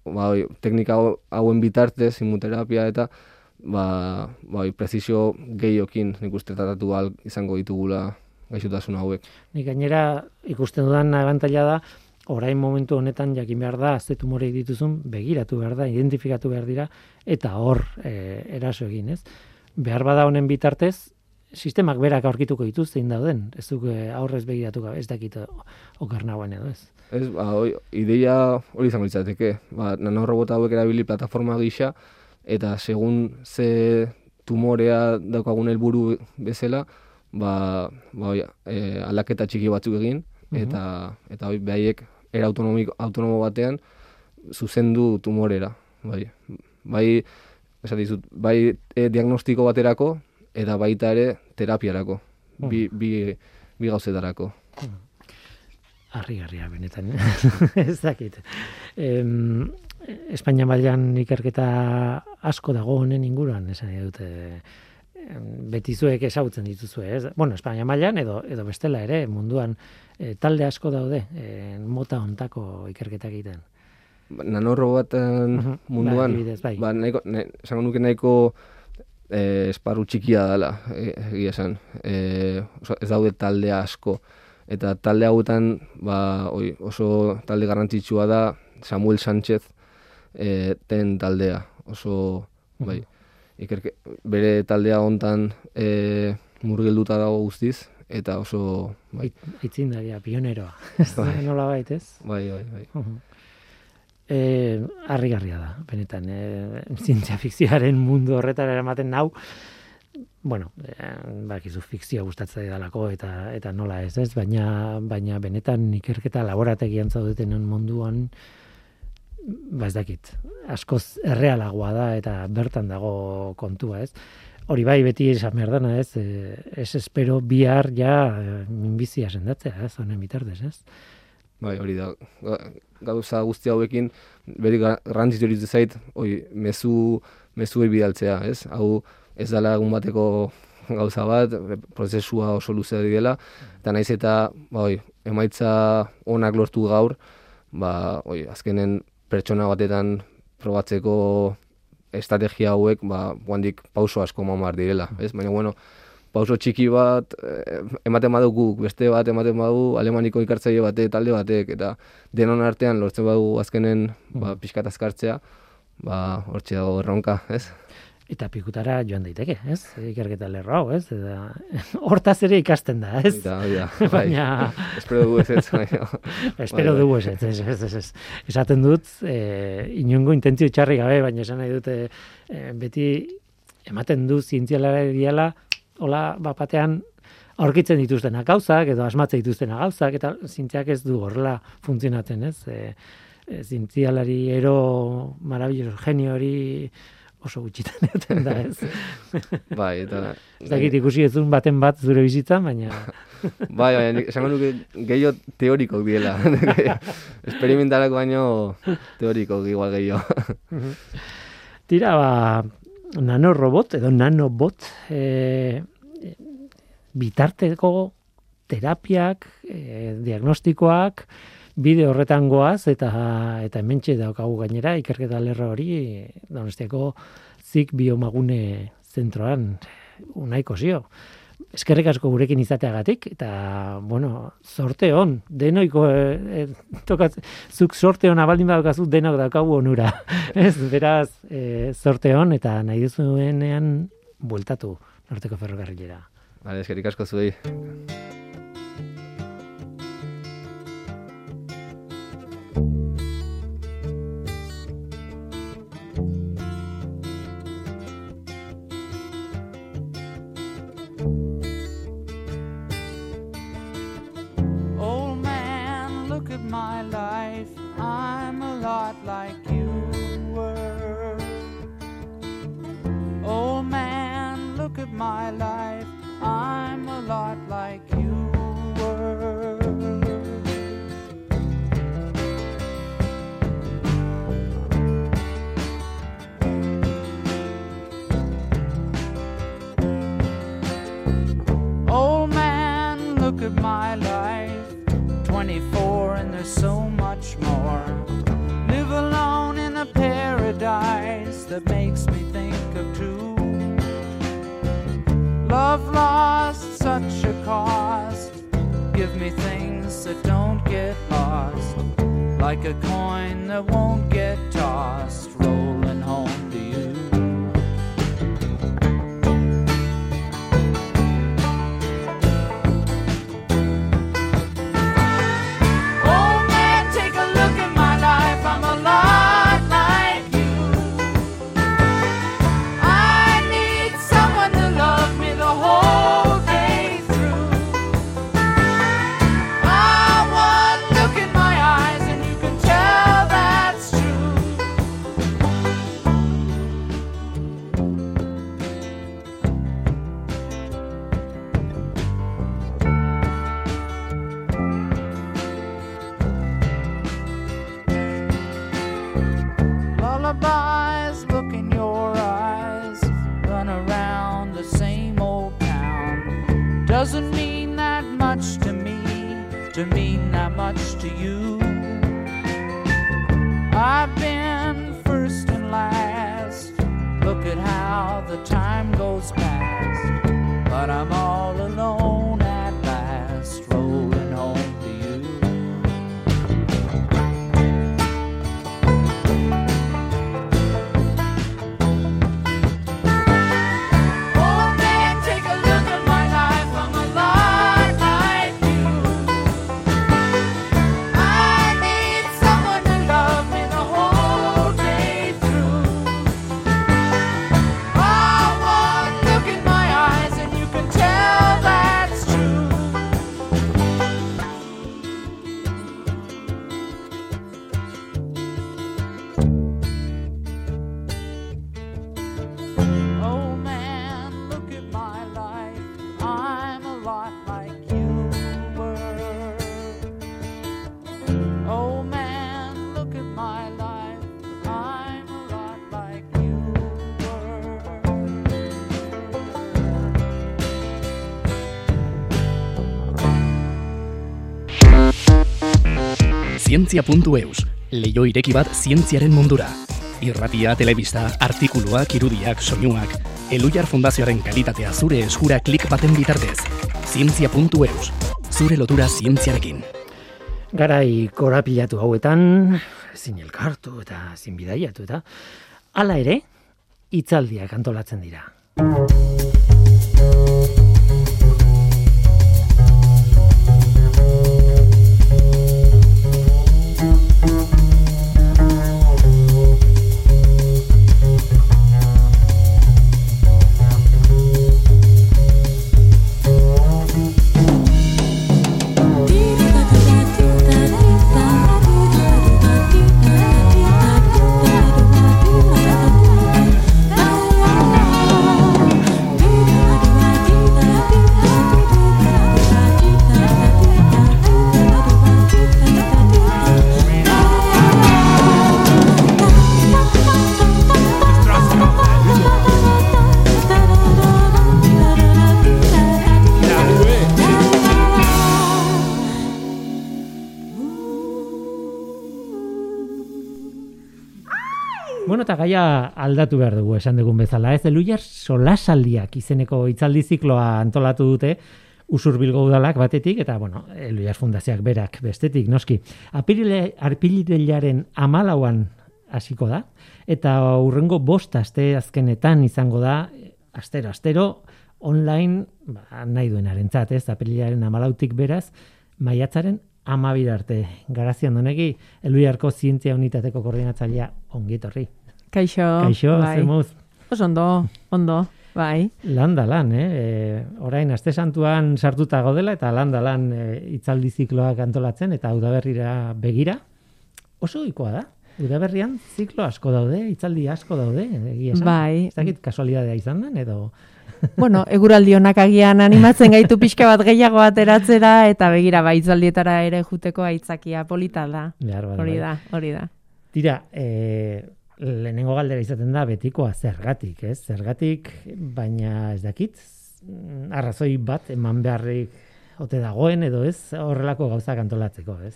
ba, oi, teknika hauen bitartez, imuterapia eta, ba, ba, oi, prezizio gehiokin nik uste tratatu izango ditugula gaixotasun hauek. Nik gainera ikusten dudan abantaila da, orain momentu honetan jakin behar da, ze tumorei dituzun, begiratu behar da, identifikatu behar dira, eta hor e, eraso egin, ez? Behar bada honen bitartez, sistemak berak aurkituko dituz zein dauden, ez duk e, aurrez begiratu gabe, ez dakit okar nagoen edo, ez? Ez, ba, oi, ideia hori izango litzateke, ba, nanorobota hauek erabili plataforma gisa, eta segun ze tumorea daukagun helburu bezala, ba, ba, oi, e, aldaketa txiki batzuk egin, eta, eta oi, behaiek era autonomiko, autonomo batean, zuzendu tumorera, bai. Bai, esan bai e, diagnostiko baterako, eta baita ere terapiarako, bi, bi, bi gauzetarako. Harri garria benetan, [laughs] ez dakit. Em, Espainia mailan ikerketa asko dago honen inguruan, esan dute em, beti zuek ezagutzen dituzue, ez? Bueno, Espainia mailan edo edo bestela ere munduan eh, talde asko daude eh, mota hontako ikerketak egiten. Nanorobaten Mhm, munduan, bai, adibidez, bai. ba, nahiko, ne, esango nuke nahiko e, esparru txikia dela, e- egia esan. E, oso, ez daude talde asko. Eta talde hauetan, ba, oi, oso talde garrantzitsua da Samuel Sánchez e, ten taldea. Oso, bai, ikerke, bere taldea hontan e, murgilduta dago guztiz, eta oso, bai, Ait- Aitzindaria, pioneroa. Bai. nola bait, ez? bai, bai, bai. Mhm. E, harrigarria da, benetan, e, zientzia fikzioaren mundu horretara eramaten nau, bueno, e, bakizu fikzioa gustatzen dalako eta eta nola ez, ez? Baina baina benetan ikerketa laborategian zaudetenen munduan ba ez dakit, askoz errealagoa da eta bertan dago kontua, ez? Hori bai beti esan behar dana, ez? E, ez espero bihar ja e, minbizia sendatzea, ez? Honen bitartez, ez? Bai, hori da. Ga- Gauza guzti hauekin beri ga- garrantzitsu iruditzen zait, hoi, mezu mezuei bidaltzea, ez? Hau ez dela egun bateko gauza bat, prozesua oso luzea dela, eta naiz eta, ba, hoi, emaitza onak lortu gaur, ba, hoi, azkenen pertsona batetan probatzeko estrategia hauek, ba, guandik pauso asko mamar direla, ez? Baina, bueno, pauso txiki bat eh, ematen badugu, beste bat ematen badu alemaniko ikartzaile bate, talde batek, eta denon artean lortzen badugu azkenen ba, pixkat azkartzea, ba, hortxe dago erronka, ez? Eta pikutara joan daiteke, ez? Ikerketa lerro hau, ez? Eta [laughs] hortaz ere ikasten da, ez? Da, [laughs] bai. Baina Espero dugu ez ez, [laughs] baina, espero bai. dugu ez, ez, ez, ez, ez, ez. Esaten dut, e, inongo intentzio txarri gabe, baina esan nahi dute e, beti ematen du zientzialariala, hola, bapatean aurkitzen dituztenak gauzak, edo asmatzen dituztenak gauzak, eta zientziak ez du horrela funtzionatzen, ez? E, e, zientzialari ero marabilloso genio hori oso gutxitan eten da, ez? [laughs] bai, eta... Ez dakit ikusi ezun baten bat zure bizitzan, baina [laughs] Bai, baina esango nuke gehiago teoriko diela. [laughs] Experimentalako baino teoriko igual gehiago. tira ba nanorobot edo nanobot e, bitarteko terapiak, e, diagnostikoak, bide horretan goaz eta eta hementxe daukagu gainera ikerketa lerro hori Donostiako zik biomagune zentroan unaiko zio. Eskerrik asko gurekin izateagatik eta bueno, sorte on, denoiko e, e, tokat, zuk sorte ona baldin badaukazu denok daukagu onura. [laughs] Ez, beraz, e, sorte on eta nahi duzuenean bueltatu norteko ferrokarrilera. Vale, eskerrik asko zuei. My life. I'm a lot like you were. Old man, look at my life. 24 and there's so Love lost such a cost. Give me things that don't get lost. Like a coin that won't get tossed. Rolling home to mean that much to you. I've been first and last. Look at how the time goes past. But I'm all alone Zientzia.eus, leio ireki bat zientziaren mundura. Irratia, telebista, artikuluak, irudiak, soinuak, Elujar Fundazioaren kalitatea zure eskura klik baten bitartez. Zientzia.eus, zure lotura zientziarekin. Garai korapilatu hauetan, ezin elkartu eta ezin bidaiatu eta hala ere, hitzaldiak antolatzen dira. Eta gaia aldatu behar dugu esan dugun bezala. Ez Eluiar solasaldiak izeneko hitzaldi zikloa antolatu dute Usurbilgo udalak batetik eta bueno, Eluiar Fundazioak berak bestetik noski. Apirile arpirilaren 14an hasiko da eta urrengo bost aste azkenetan izango da astero astero online ba, nahi duenarentzat, ez? Apirilaren 14tik beraz maiatzaren amabir arte. Garazian donegi, Eluiarko Zientzia Unitateko koordinatzailea ongietorri. Kaixo. Kaixo, bai. zer moduz? Oso ondo, ondo, bai. Lan da lan, eh? E, orain, aste santuan sartuta godela eta lan da lan e, itzaldi zikloak antolatzen eta udaberrira begira. Oso ohikoa da. Udaberrian ziklo asko daude, itzaldi asko daude, egia esan. Bai. Ez dakit kasualidadea izan den, edo... [laughs] Bueno, eguraldi honak agian animatzen gaitu pixka bat gehiago ateratzera eta begira baitzaldietara ere juteko aitzakia polita da. Behar Hori bai. da, hori da. Tira, e, lehenengo galdera izaten da betikoa zergatik, ez? Zergatik, baina ez dakit, arrazoi bat eman beharrik ote dagoen edo ez horrelako gauzak antolatzeko, ez?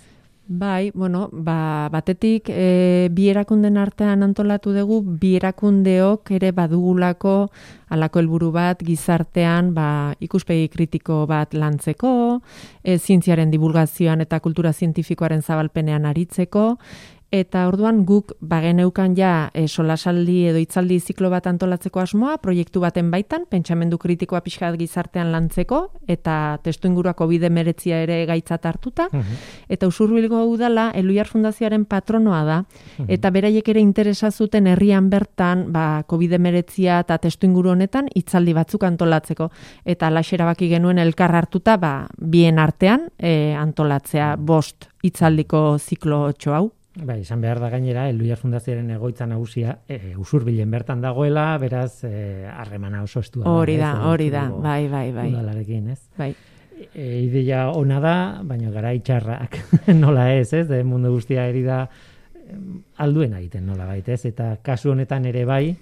Bai, bueno, ba, batetik e, bi erakunden artean antolatu dugu, bi erakundeok ere badugulako halako helburu bat gizartean ba, ikuspegi kritiko bat lantzeko, e, zientziaren divulgazioan eta kultura zientifikoaren zabalpenean aritzeko, Eta orduan guk bageneukan ja e, solasaldi edo hitzaldi ziklo bat antolatzeko asmoa, proiektu baten baitan, pentsamendu kritikoa pixkat gizartean lantzeko, eta testu inguruako bide meretzia ere gaitzat hartuta, eta usurbilgo udala Eluiar Fundazioaren patronoa da, eta beraiek ere interesa zuten herrian bertan, ba, COVID-19 eta testu inguru honetan hitzaldi batzuk antolatzeko. Eta alaxera baki genuen elkar hartuta, ba, bien artean e, antolatzea bost hitzaldiko ziklo txo hau. Bai, izan behar da gainera, Eluiar Fundazioaren egoitza nagusia e, usurbilen bertan dagoela, beraz, e, harremana oso estua. Hori da, hori da, bai, bai, bai. Udalarekin, ez? bai. E, ideia ona da, baina gara itxarrak [laughs] nola ez, ez? De mundu guztia eri da alduen egiten nola baita, ez? Eta kasu honetan ere bai,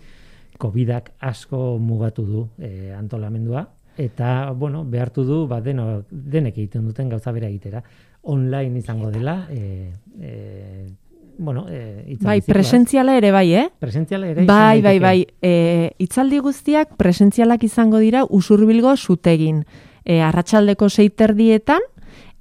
COVIDak asko mugatu du e, antolamendua. eta bueno, behartu du ba deno, denek egiten duten gauza bera egitera. Online izango dela, e, e, bueno, e, Bai, presentziala ere bai, eh? Presentziala ere Bai, bai, bai. E, itzaldi guztiak presentzialak izango dira usurbilgo zutegin. E, arratsaldeko seiterdietan,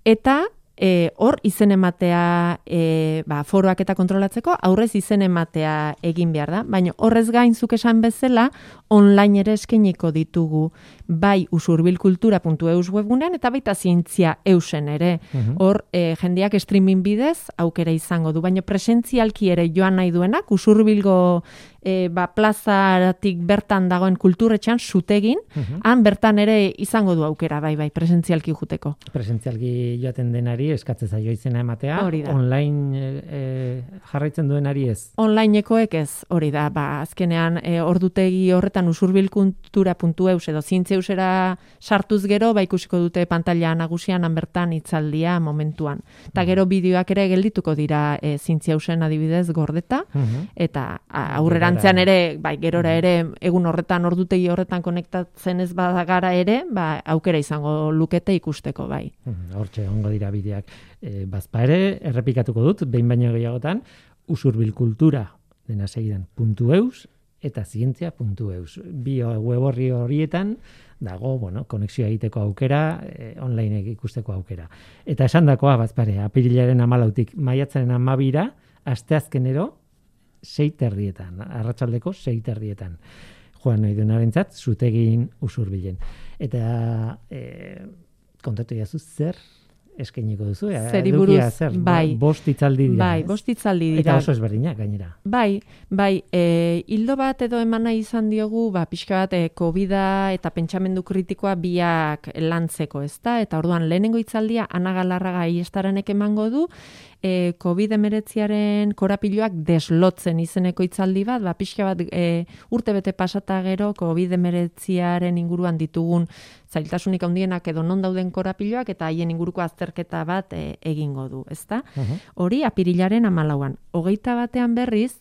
eta e, hor izen ematea e, ba, foroak eta kontrolatzeko, aurrez izen ematea egin behar da. Baina horrez gain zuk esan bezala, online ere eskainiko ditugu bai usurbilkultura.eus webgunean eta baita zientzia eusen ere. Mhm. Hor, e, jendeak streaming bidez aukera izango du, baina presentzialki ere joan nahi duenak, usurbilgo e, ba, plazaratik bertan dagoen kulturretxan zutegin, Mhm. han bertan ere izango du aukera, bai, bai, presentzialki juteko. presentzialgi joaten denari eskatzen zaio izena ematea, Hori da. online e, e, jarraitzen duenari ez. Onlineekoek ez, hori da, ba, azkenean e, ordutegi horretan usurbilkultura.eus edo zientzeusera sartuz gero, ba, ikusiko dute pantalla nagusian han bertan itzaldia momentuan. Eta gero bideoak ere geldituko dira e, zientzeusen adibidez gordeta, Mhm. eta a, aurrerantzean ere, bai, gerora ere, egun horretan, ordutegi horretan konektatzen ez badagara ere, ba, aukera izango lukete ikusteko, bai. Mhm, Hortxe egongo dira bideak. E, bazpa ere, errepikatuko dut, behin baino gehiagotan, usurbilkultura dena segidan puntu eus eta zientzia.eus. Bi web horri horietan dago, bueno, konexioa egiteko aukera, e, online ikusteko aukera. Eta esandakoa bazpare, apirilaren amalautik maiatzaren amabira, asteazkenero, sei terrietan, arratsaldeko sei terrietan. Joan nahi duenarentzat, zutegin usurbilen. Eta e, kontatu jazu zer eskainiko duzu? E, Zeri buruz, zer, bai. Bost itzaldi dira. Bai, bost itzaldi Eta dira. oso ezberdinak gainera. Bai, bai, e, hildo bat edo eman nahi izan diogu, ba, pixka bat, e, covid eta pentsamendu kritikoa biak lantzeko, ezta? Eta orduan, lehenengo itzaldia, Ana Galarraga iestaranek emango du, e, covid emeretziaren korapiloak deslotzen izeneko itzaldi bat, ba, pixka bat, e, urte bete pasata gero, covid emeretziaren inguruan ditugun zailtasunik handienak edo non dauden korapiloak, eta haien inguruko azterketa bat e, egingo du, ezta? Mhm. Hori apirilaren amalauan. Hogeita batean berriz,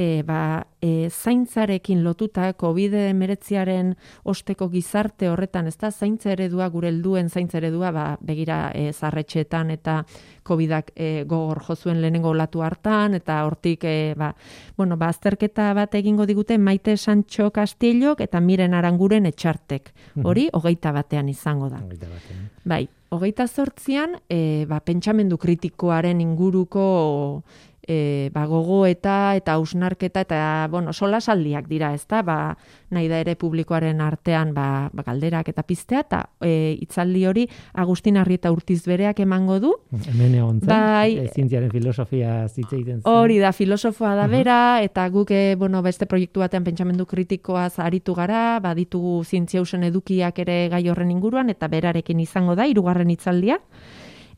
e, ba, e, zaintzarekin lotuta covid emeretziaren osteko gizarte horretan, ez da, zaintza eredua, gure helduen zaintza eredua, ba, begira e, zarretxetan eta covidak e, gogor jozuen lehenengo olatu hartan, eta hortik, e, ba, bueno, ba, azterketa bat egingo digute Maite Sancho Castillok eta Miren Aranguren etxartek. Hori, hogeita batean izango da. Hogeita batean. Bai, hogeita zortzian, e, ba, pentsamendu kritikoaren inguruko e, ba, gogoeta eta ausnarketa eta, bueno, solasaldiak dira, ezta? Ba, nahi da ere publikoaren artean ba, ba, galderak eta piztea, eta e, itzaldi hori Agustin Arrieta Urtiz bereak emango du, Hemen egon zen, Bai. e, zientziaren filosofia zitze egiten zen. Hori da, filosofoa da bera, eta guk, eh, bueno, beste proiektu batean pentsamendu kritikoaz aritu gara, baditugu zientziausen edukiak ere gai horren inguruan, eta berarekin izango da, hirugarren itzaldia.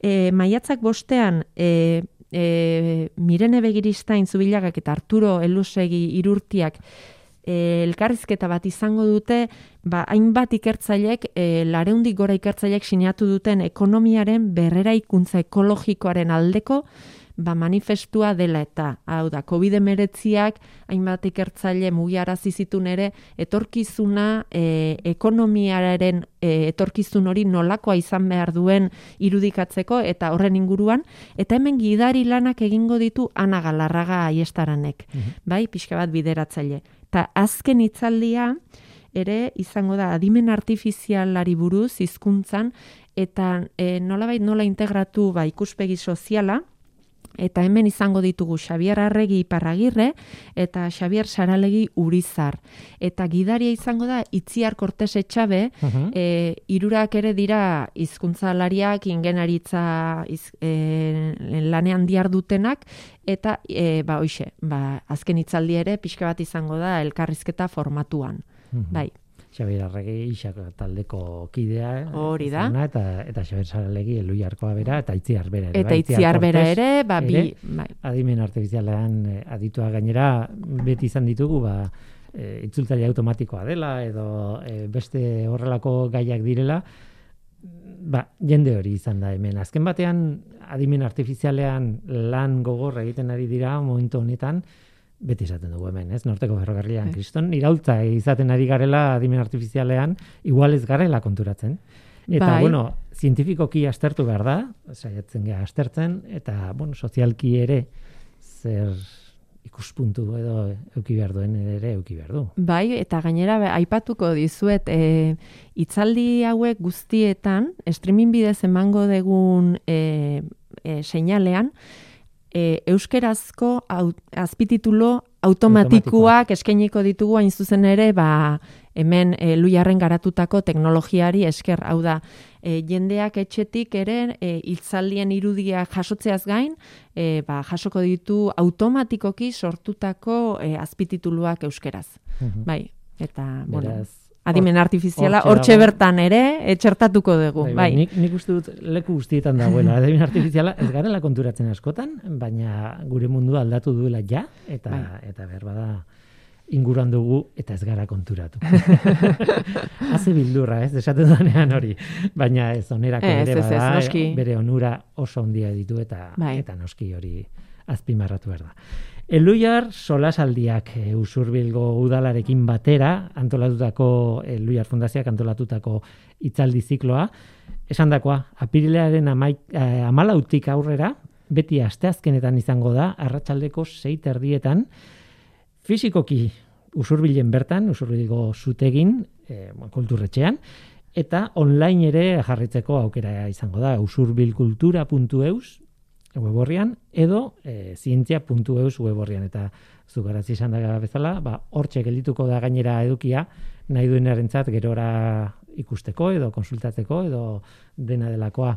E, maiatzak bostean, e, e, Mirene Begiristain zubilagak eta Arturo Elusegi irurtiak e, elkarrizketa bat izango dute, ba, hainbat ikertzailek, e, lareundik gora ikertzailek sinatu duten ekonomiaren berrera ikuntza ekologikoaren aldeko ba, manifestua dela eta, hau da, covid emeretziak hainbat ikertzaile mugiarazi zitun ere, etorkizuna e, ekonomiaren e, etorkizun hori nolakoa izan behar duen irudikatzeko eta horren inguruan, eta hemen gidari lanak egingo ditu Ana Galarraga aiestaranek, bai, pixka bat bideratzaile. Eta azken hitzaldia ere izango da adimen artifizialari buruz hizkuntzan eta e, nolabait nola integratu ba, ikuspegi soziala, eta hemen izango ditugu Xabier Arregi Iparragirre eta Xabier Saralegi Urizar. Eta gidaria izango da Itziar Kortes Etxabe, Mhm. e, irurak ere dira hizkuntzalariak, ingenaritza iz, e, lanean diar dutenak, eta e, ba, hoxe, ba, azken hitzaldi ere pixka bat izango da elkarrizketa formatuan. Mhm. Bai, Xabier Arregi Isak taldeko kidea. eh, Hori da. izana, Eta, eta Xabier Saralegi Eluiarkoa bera, eta Itziar bera ere. eta bai, itziar bera ere, ba, bi, ere, bai, adimen artifizialean eh, aditua gainera beti izan ditugu ba e, itzultzaile automatikoa dela edo e, beste horrelako gaiak direla ba jende hori izan da hemen azken batean adimen artifizialean lan gogorra egiten ari dira momentu honetan beti esaten dugu hemen, ez? Norteko ferrokarrilan, Bai. kriston, iraultza izaten ari garela adimen artifizialean, igual ez garela konturatzen. Eta, Bai. bueno, zientifikoki aztertu behar da, saiatzen gara aztertzen, eta, bueno, sozialki ere, zer ikuspuntu edo euki behar duen ere euki behar du. Bai, eta gainera aipatuko dizuet, e, itzaldi hauek guztietan, streaming bidez emango degun e, e, seinalean, e, euskerazko au, azpititulo automatikoak eskainiko ditugu hain zuzen ere, ba, hemen e, luiarren garatutako teknologiari esker, hau da, e, jendeak etxetik ere e, hitzaldien irudiak jasotzeaz gain, e, ba, jasoko ditu automatikoki sortutako e, azpitituluak euskeraz. Bai, eta, bueno, Beraz, adimen artifiziala hortxe bertan ere etxertatuko dugu, Bai, bai. bai. Nik, nik uste dut leku guztietan dagoela. [laughs] Adimen artifiziala ez garela konturatzen askotan, baina gure mundua aldatu duela ja, eta, Bai. eta behar bada inguruan dugu eta ez gara konturatu. [laughs] Haze bildurra, ez, esaten danean hori. Baina ez onerako Ez, ere ez, ez, bada, noski. bere onura oso handia ditu eta Bai. eta noski hori azpimarratu behar da. Eluiar solasaldiak e, usurbilgo udalarekin batera antolatutako Eluiar Fundazioak antolatutako hitzaldi zikloa. Esandakoa apirilaren amaik, eh, amalautik aurrera beti asteazkenetan izango da arratsaldeko sei terdietan. Fisikoki usurbilen bertan, usurbilgo zutegin, e, kulturretxean, eta online ere jarritzeko aukera izango da, usurbilkultura.eus weborrian, edo e, zientzia.eus weborrian, eta zugaratzi izan da bezala, ba, hortxe geldituko da gainera edukia, nahi duenarentzat gerora ikusteko, edo konsultatzeko, edo dena delakoa.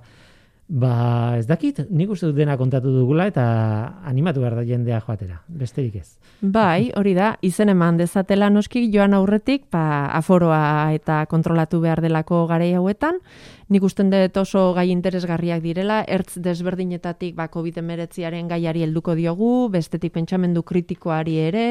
Ba, ez dakit, nik uste dut dena kontatu dugula eta animatu behar da jendea joatera, besterik ez. Bai, hori da, izen eman dezatela noski joan aurretik, ba, aforoa eta kontrolatu behar delako garei hauetan. Nik usten dut oso gai interesgarriak direla, ertz desberdinetatik ba, COVID-19aren gaiari helduko diogu, bestetik pentsamendu kritikoari ere,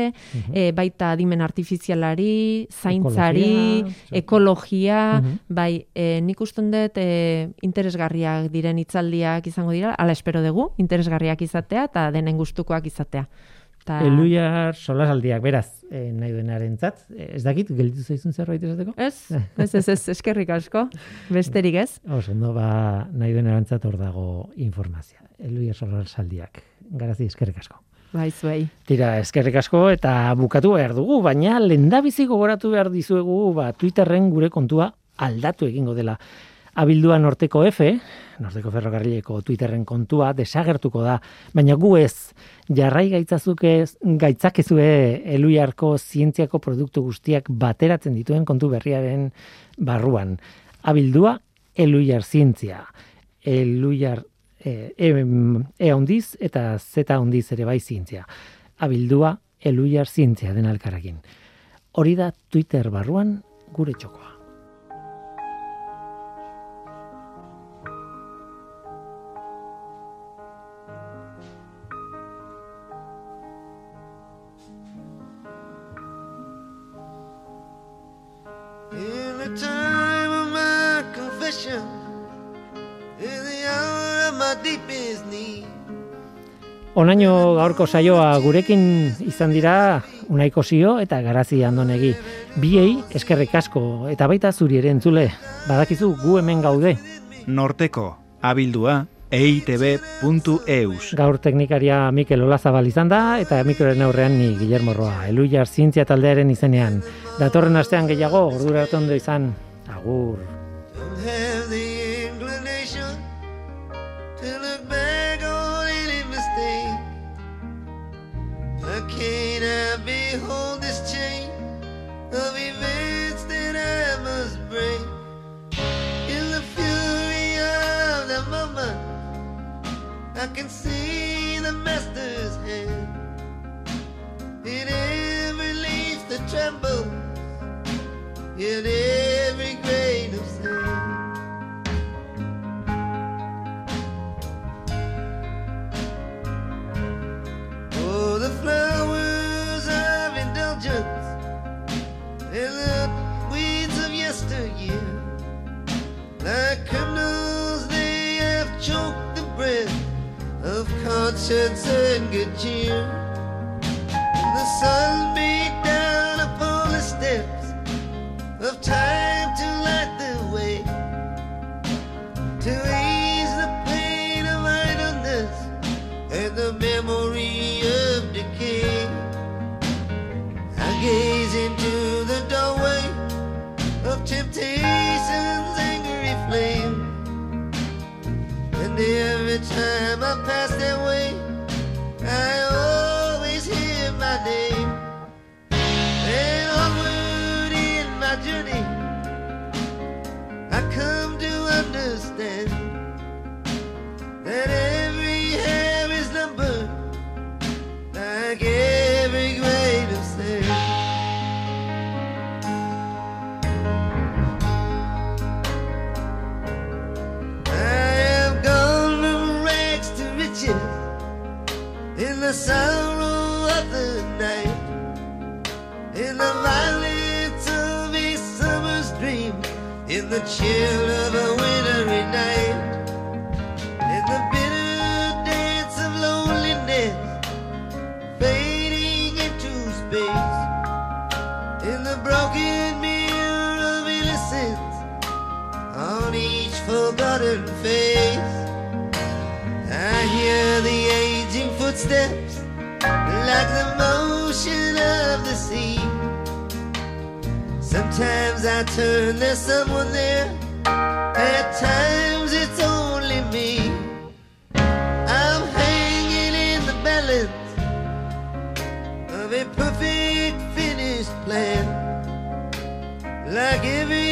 e, baita adimen artifizialari, zaintzari, Ekologia, ekologia, Mhm. bai, e, nik usten dut e, interesgarriak diren hitzaldiak izango dira, ala espero dugu, interesgarriak izatea eta denen gustukoak izatea. Ta... Eluiar solasaldiak, beraz, e, nahi duenaren zat. Ez dakit, gelditu zaizun zerbait esateko? Ez, ez, ez, ez, eskerrik asko, besterik ez. [laughs] Oso, ondo, ba, nahi duenaren zat hor dago informazioa. Eluiar solasaldiak, garazi eskerrik asko. Bai, zuei. Tira, eskerrik asko eta bukatu behar dugu, baina lendabizi gogoratu behar dizuegu ba, Twitterren gure kontua aldatu egingo dela. Abildua Norteko F, Norteko Ferrokarrileko Twitterren kontua desagertuko da, baina gu ez jarrai gaitzazuke gaitzakezue Eluiarko zientziako produktu guztiak bateratzen dituen kontu berriaren barruan. Abildua Eluiar zientzia. Eluiar e, e, e handiz eta z handiz ere bai zientzia. Abildua Eluiar zientzia den alkarrekin. Hori da Twitter barruan gure txokoa. Onaino gaurko saioa gurekin izan dira Unaiko Zio eta Garazi Andonegi. Biei eskerrik asko eta baita zuri ere entzule. Badakizu gu hemen gaude. Norteko, abildua, eitb.eus. Gaur teknikaria Mikel Olazabal izan da eta mikroren aurrean ni Guillermo Roa. Eluiar zientzia taldearen izenean. Datorren astean gehiago ordura ondo izan. Agur. I can see the master's hand. In every leaf that trembles, in a broken mirror of innocence on each forgotten face. I hear the aging footsteps like the motion of the sea. Sometimes I turn, there's someone there. At times it's only me. I'm hanging in the balance of a perfect finished plan. I give you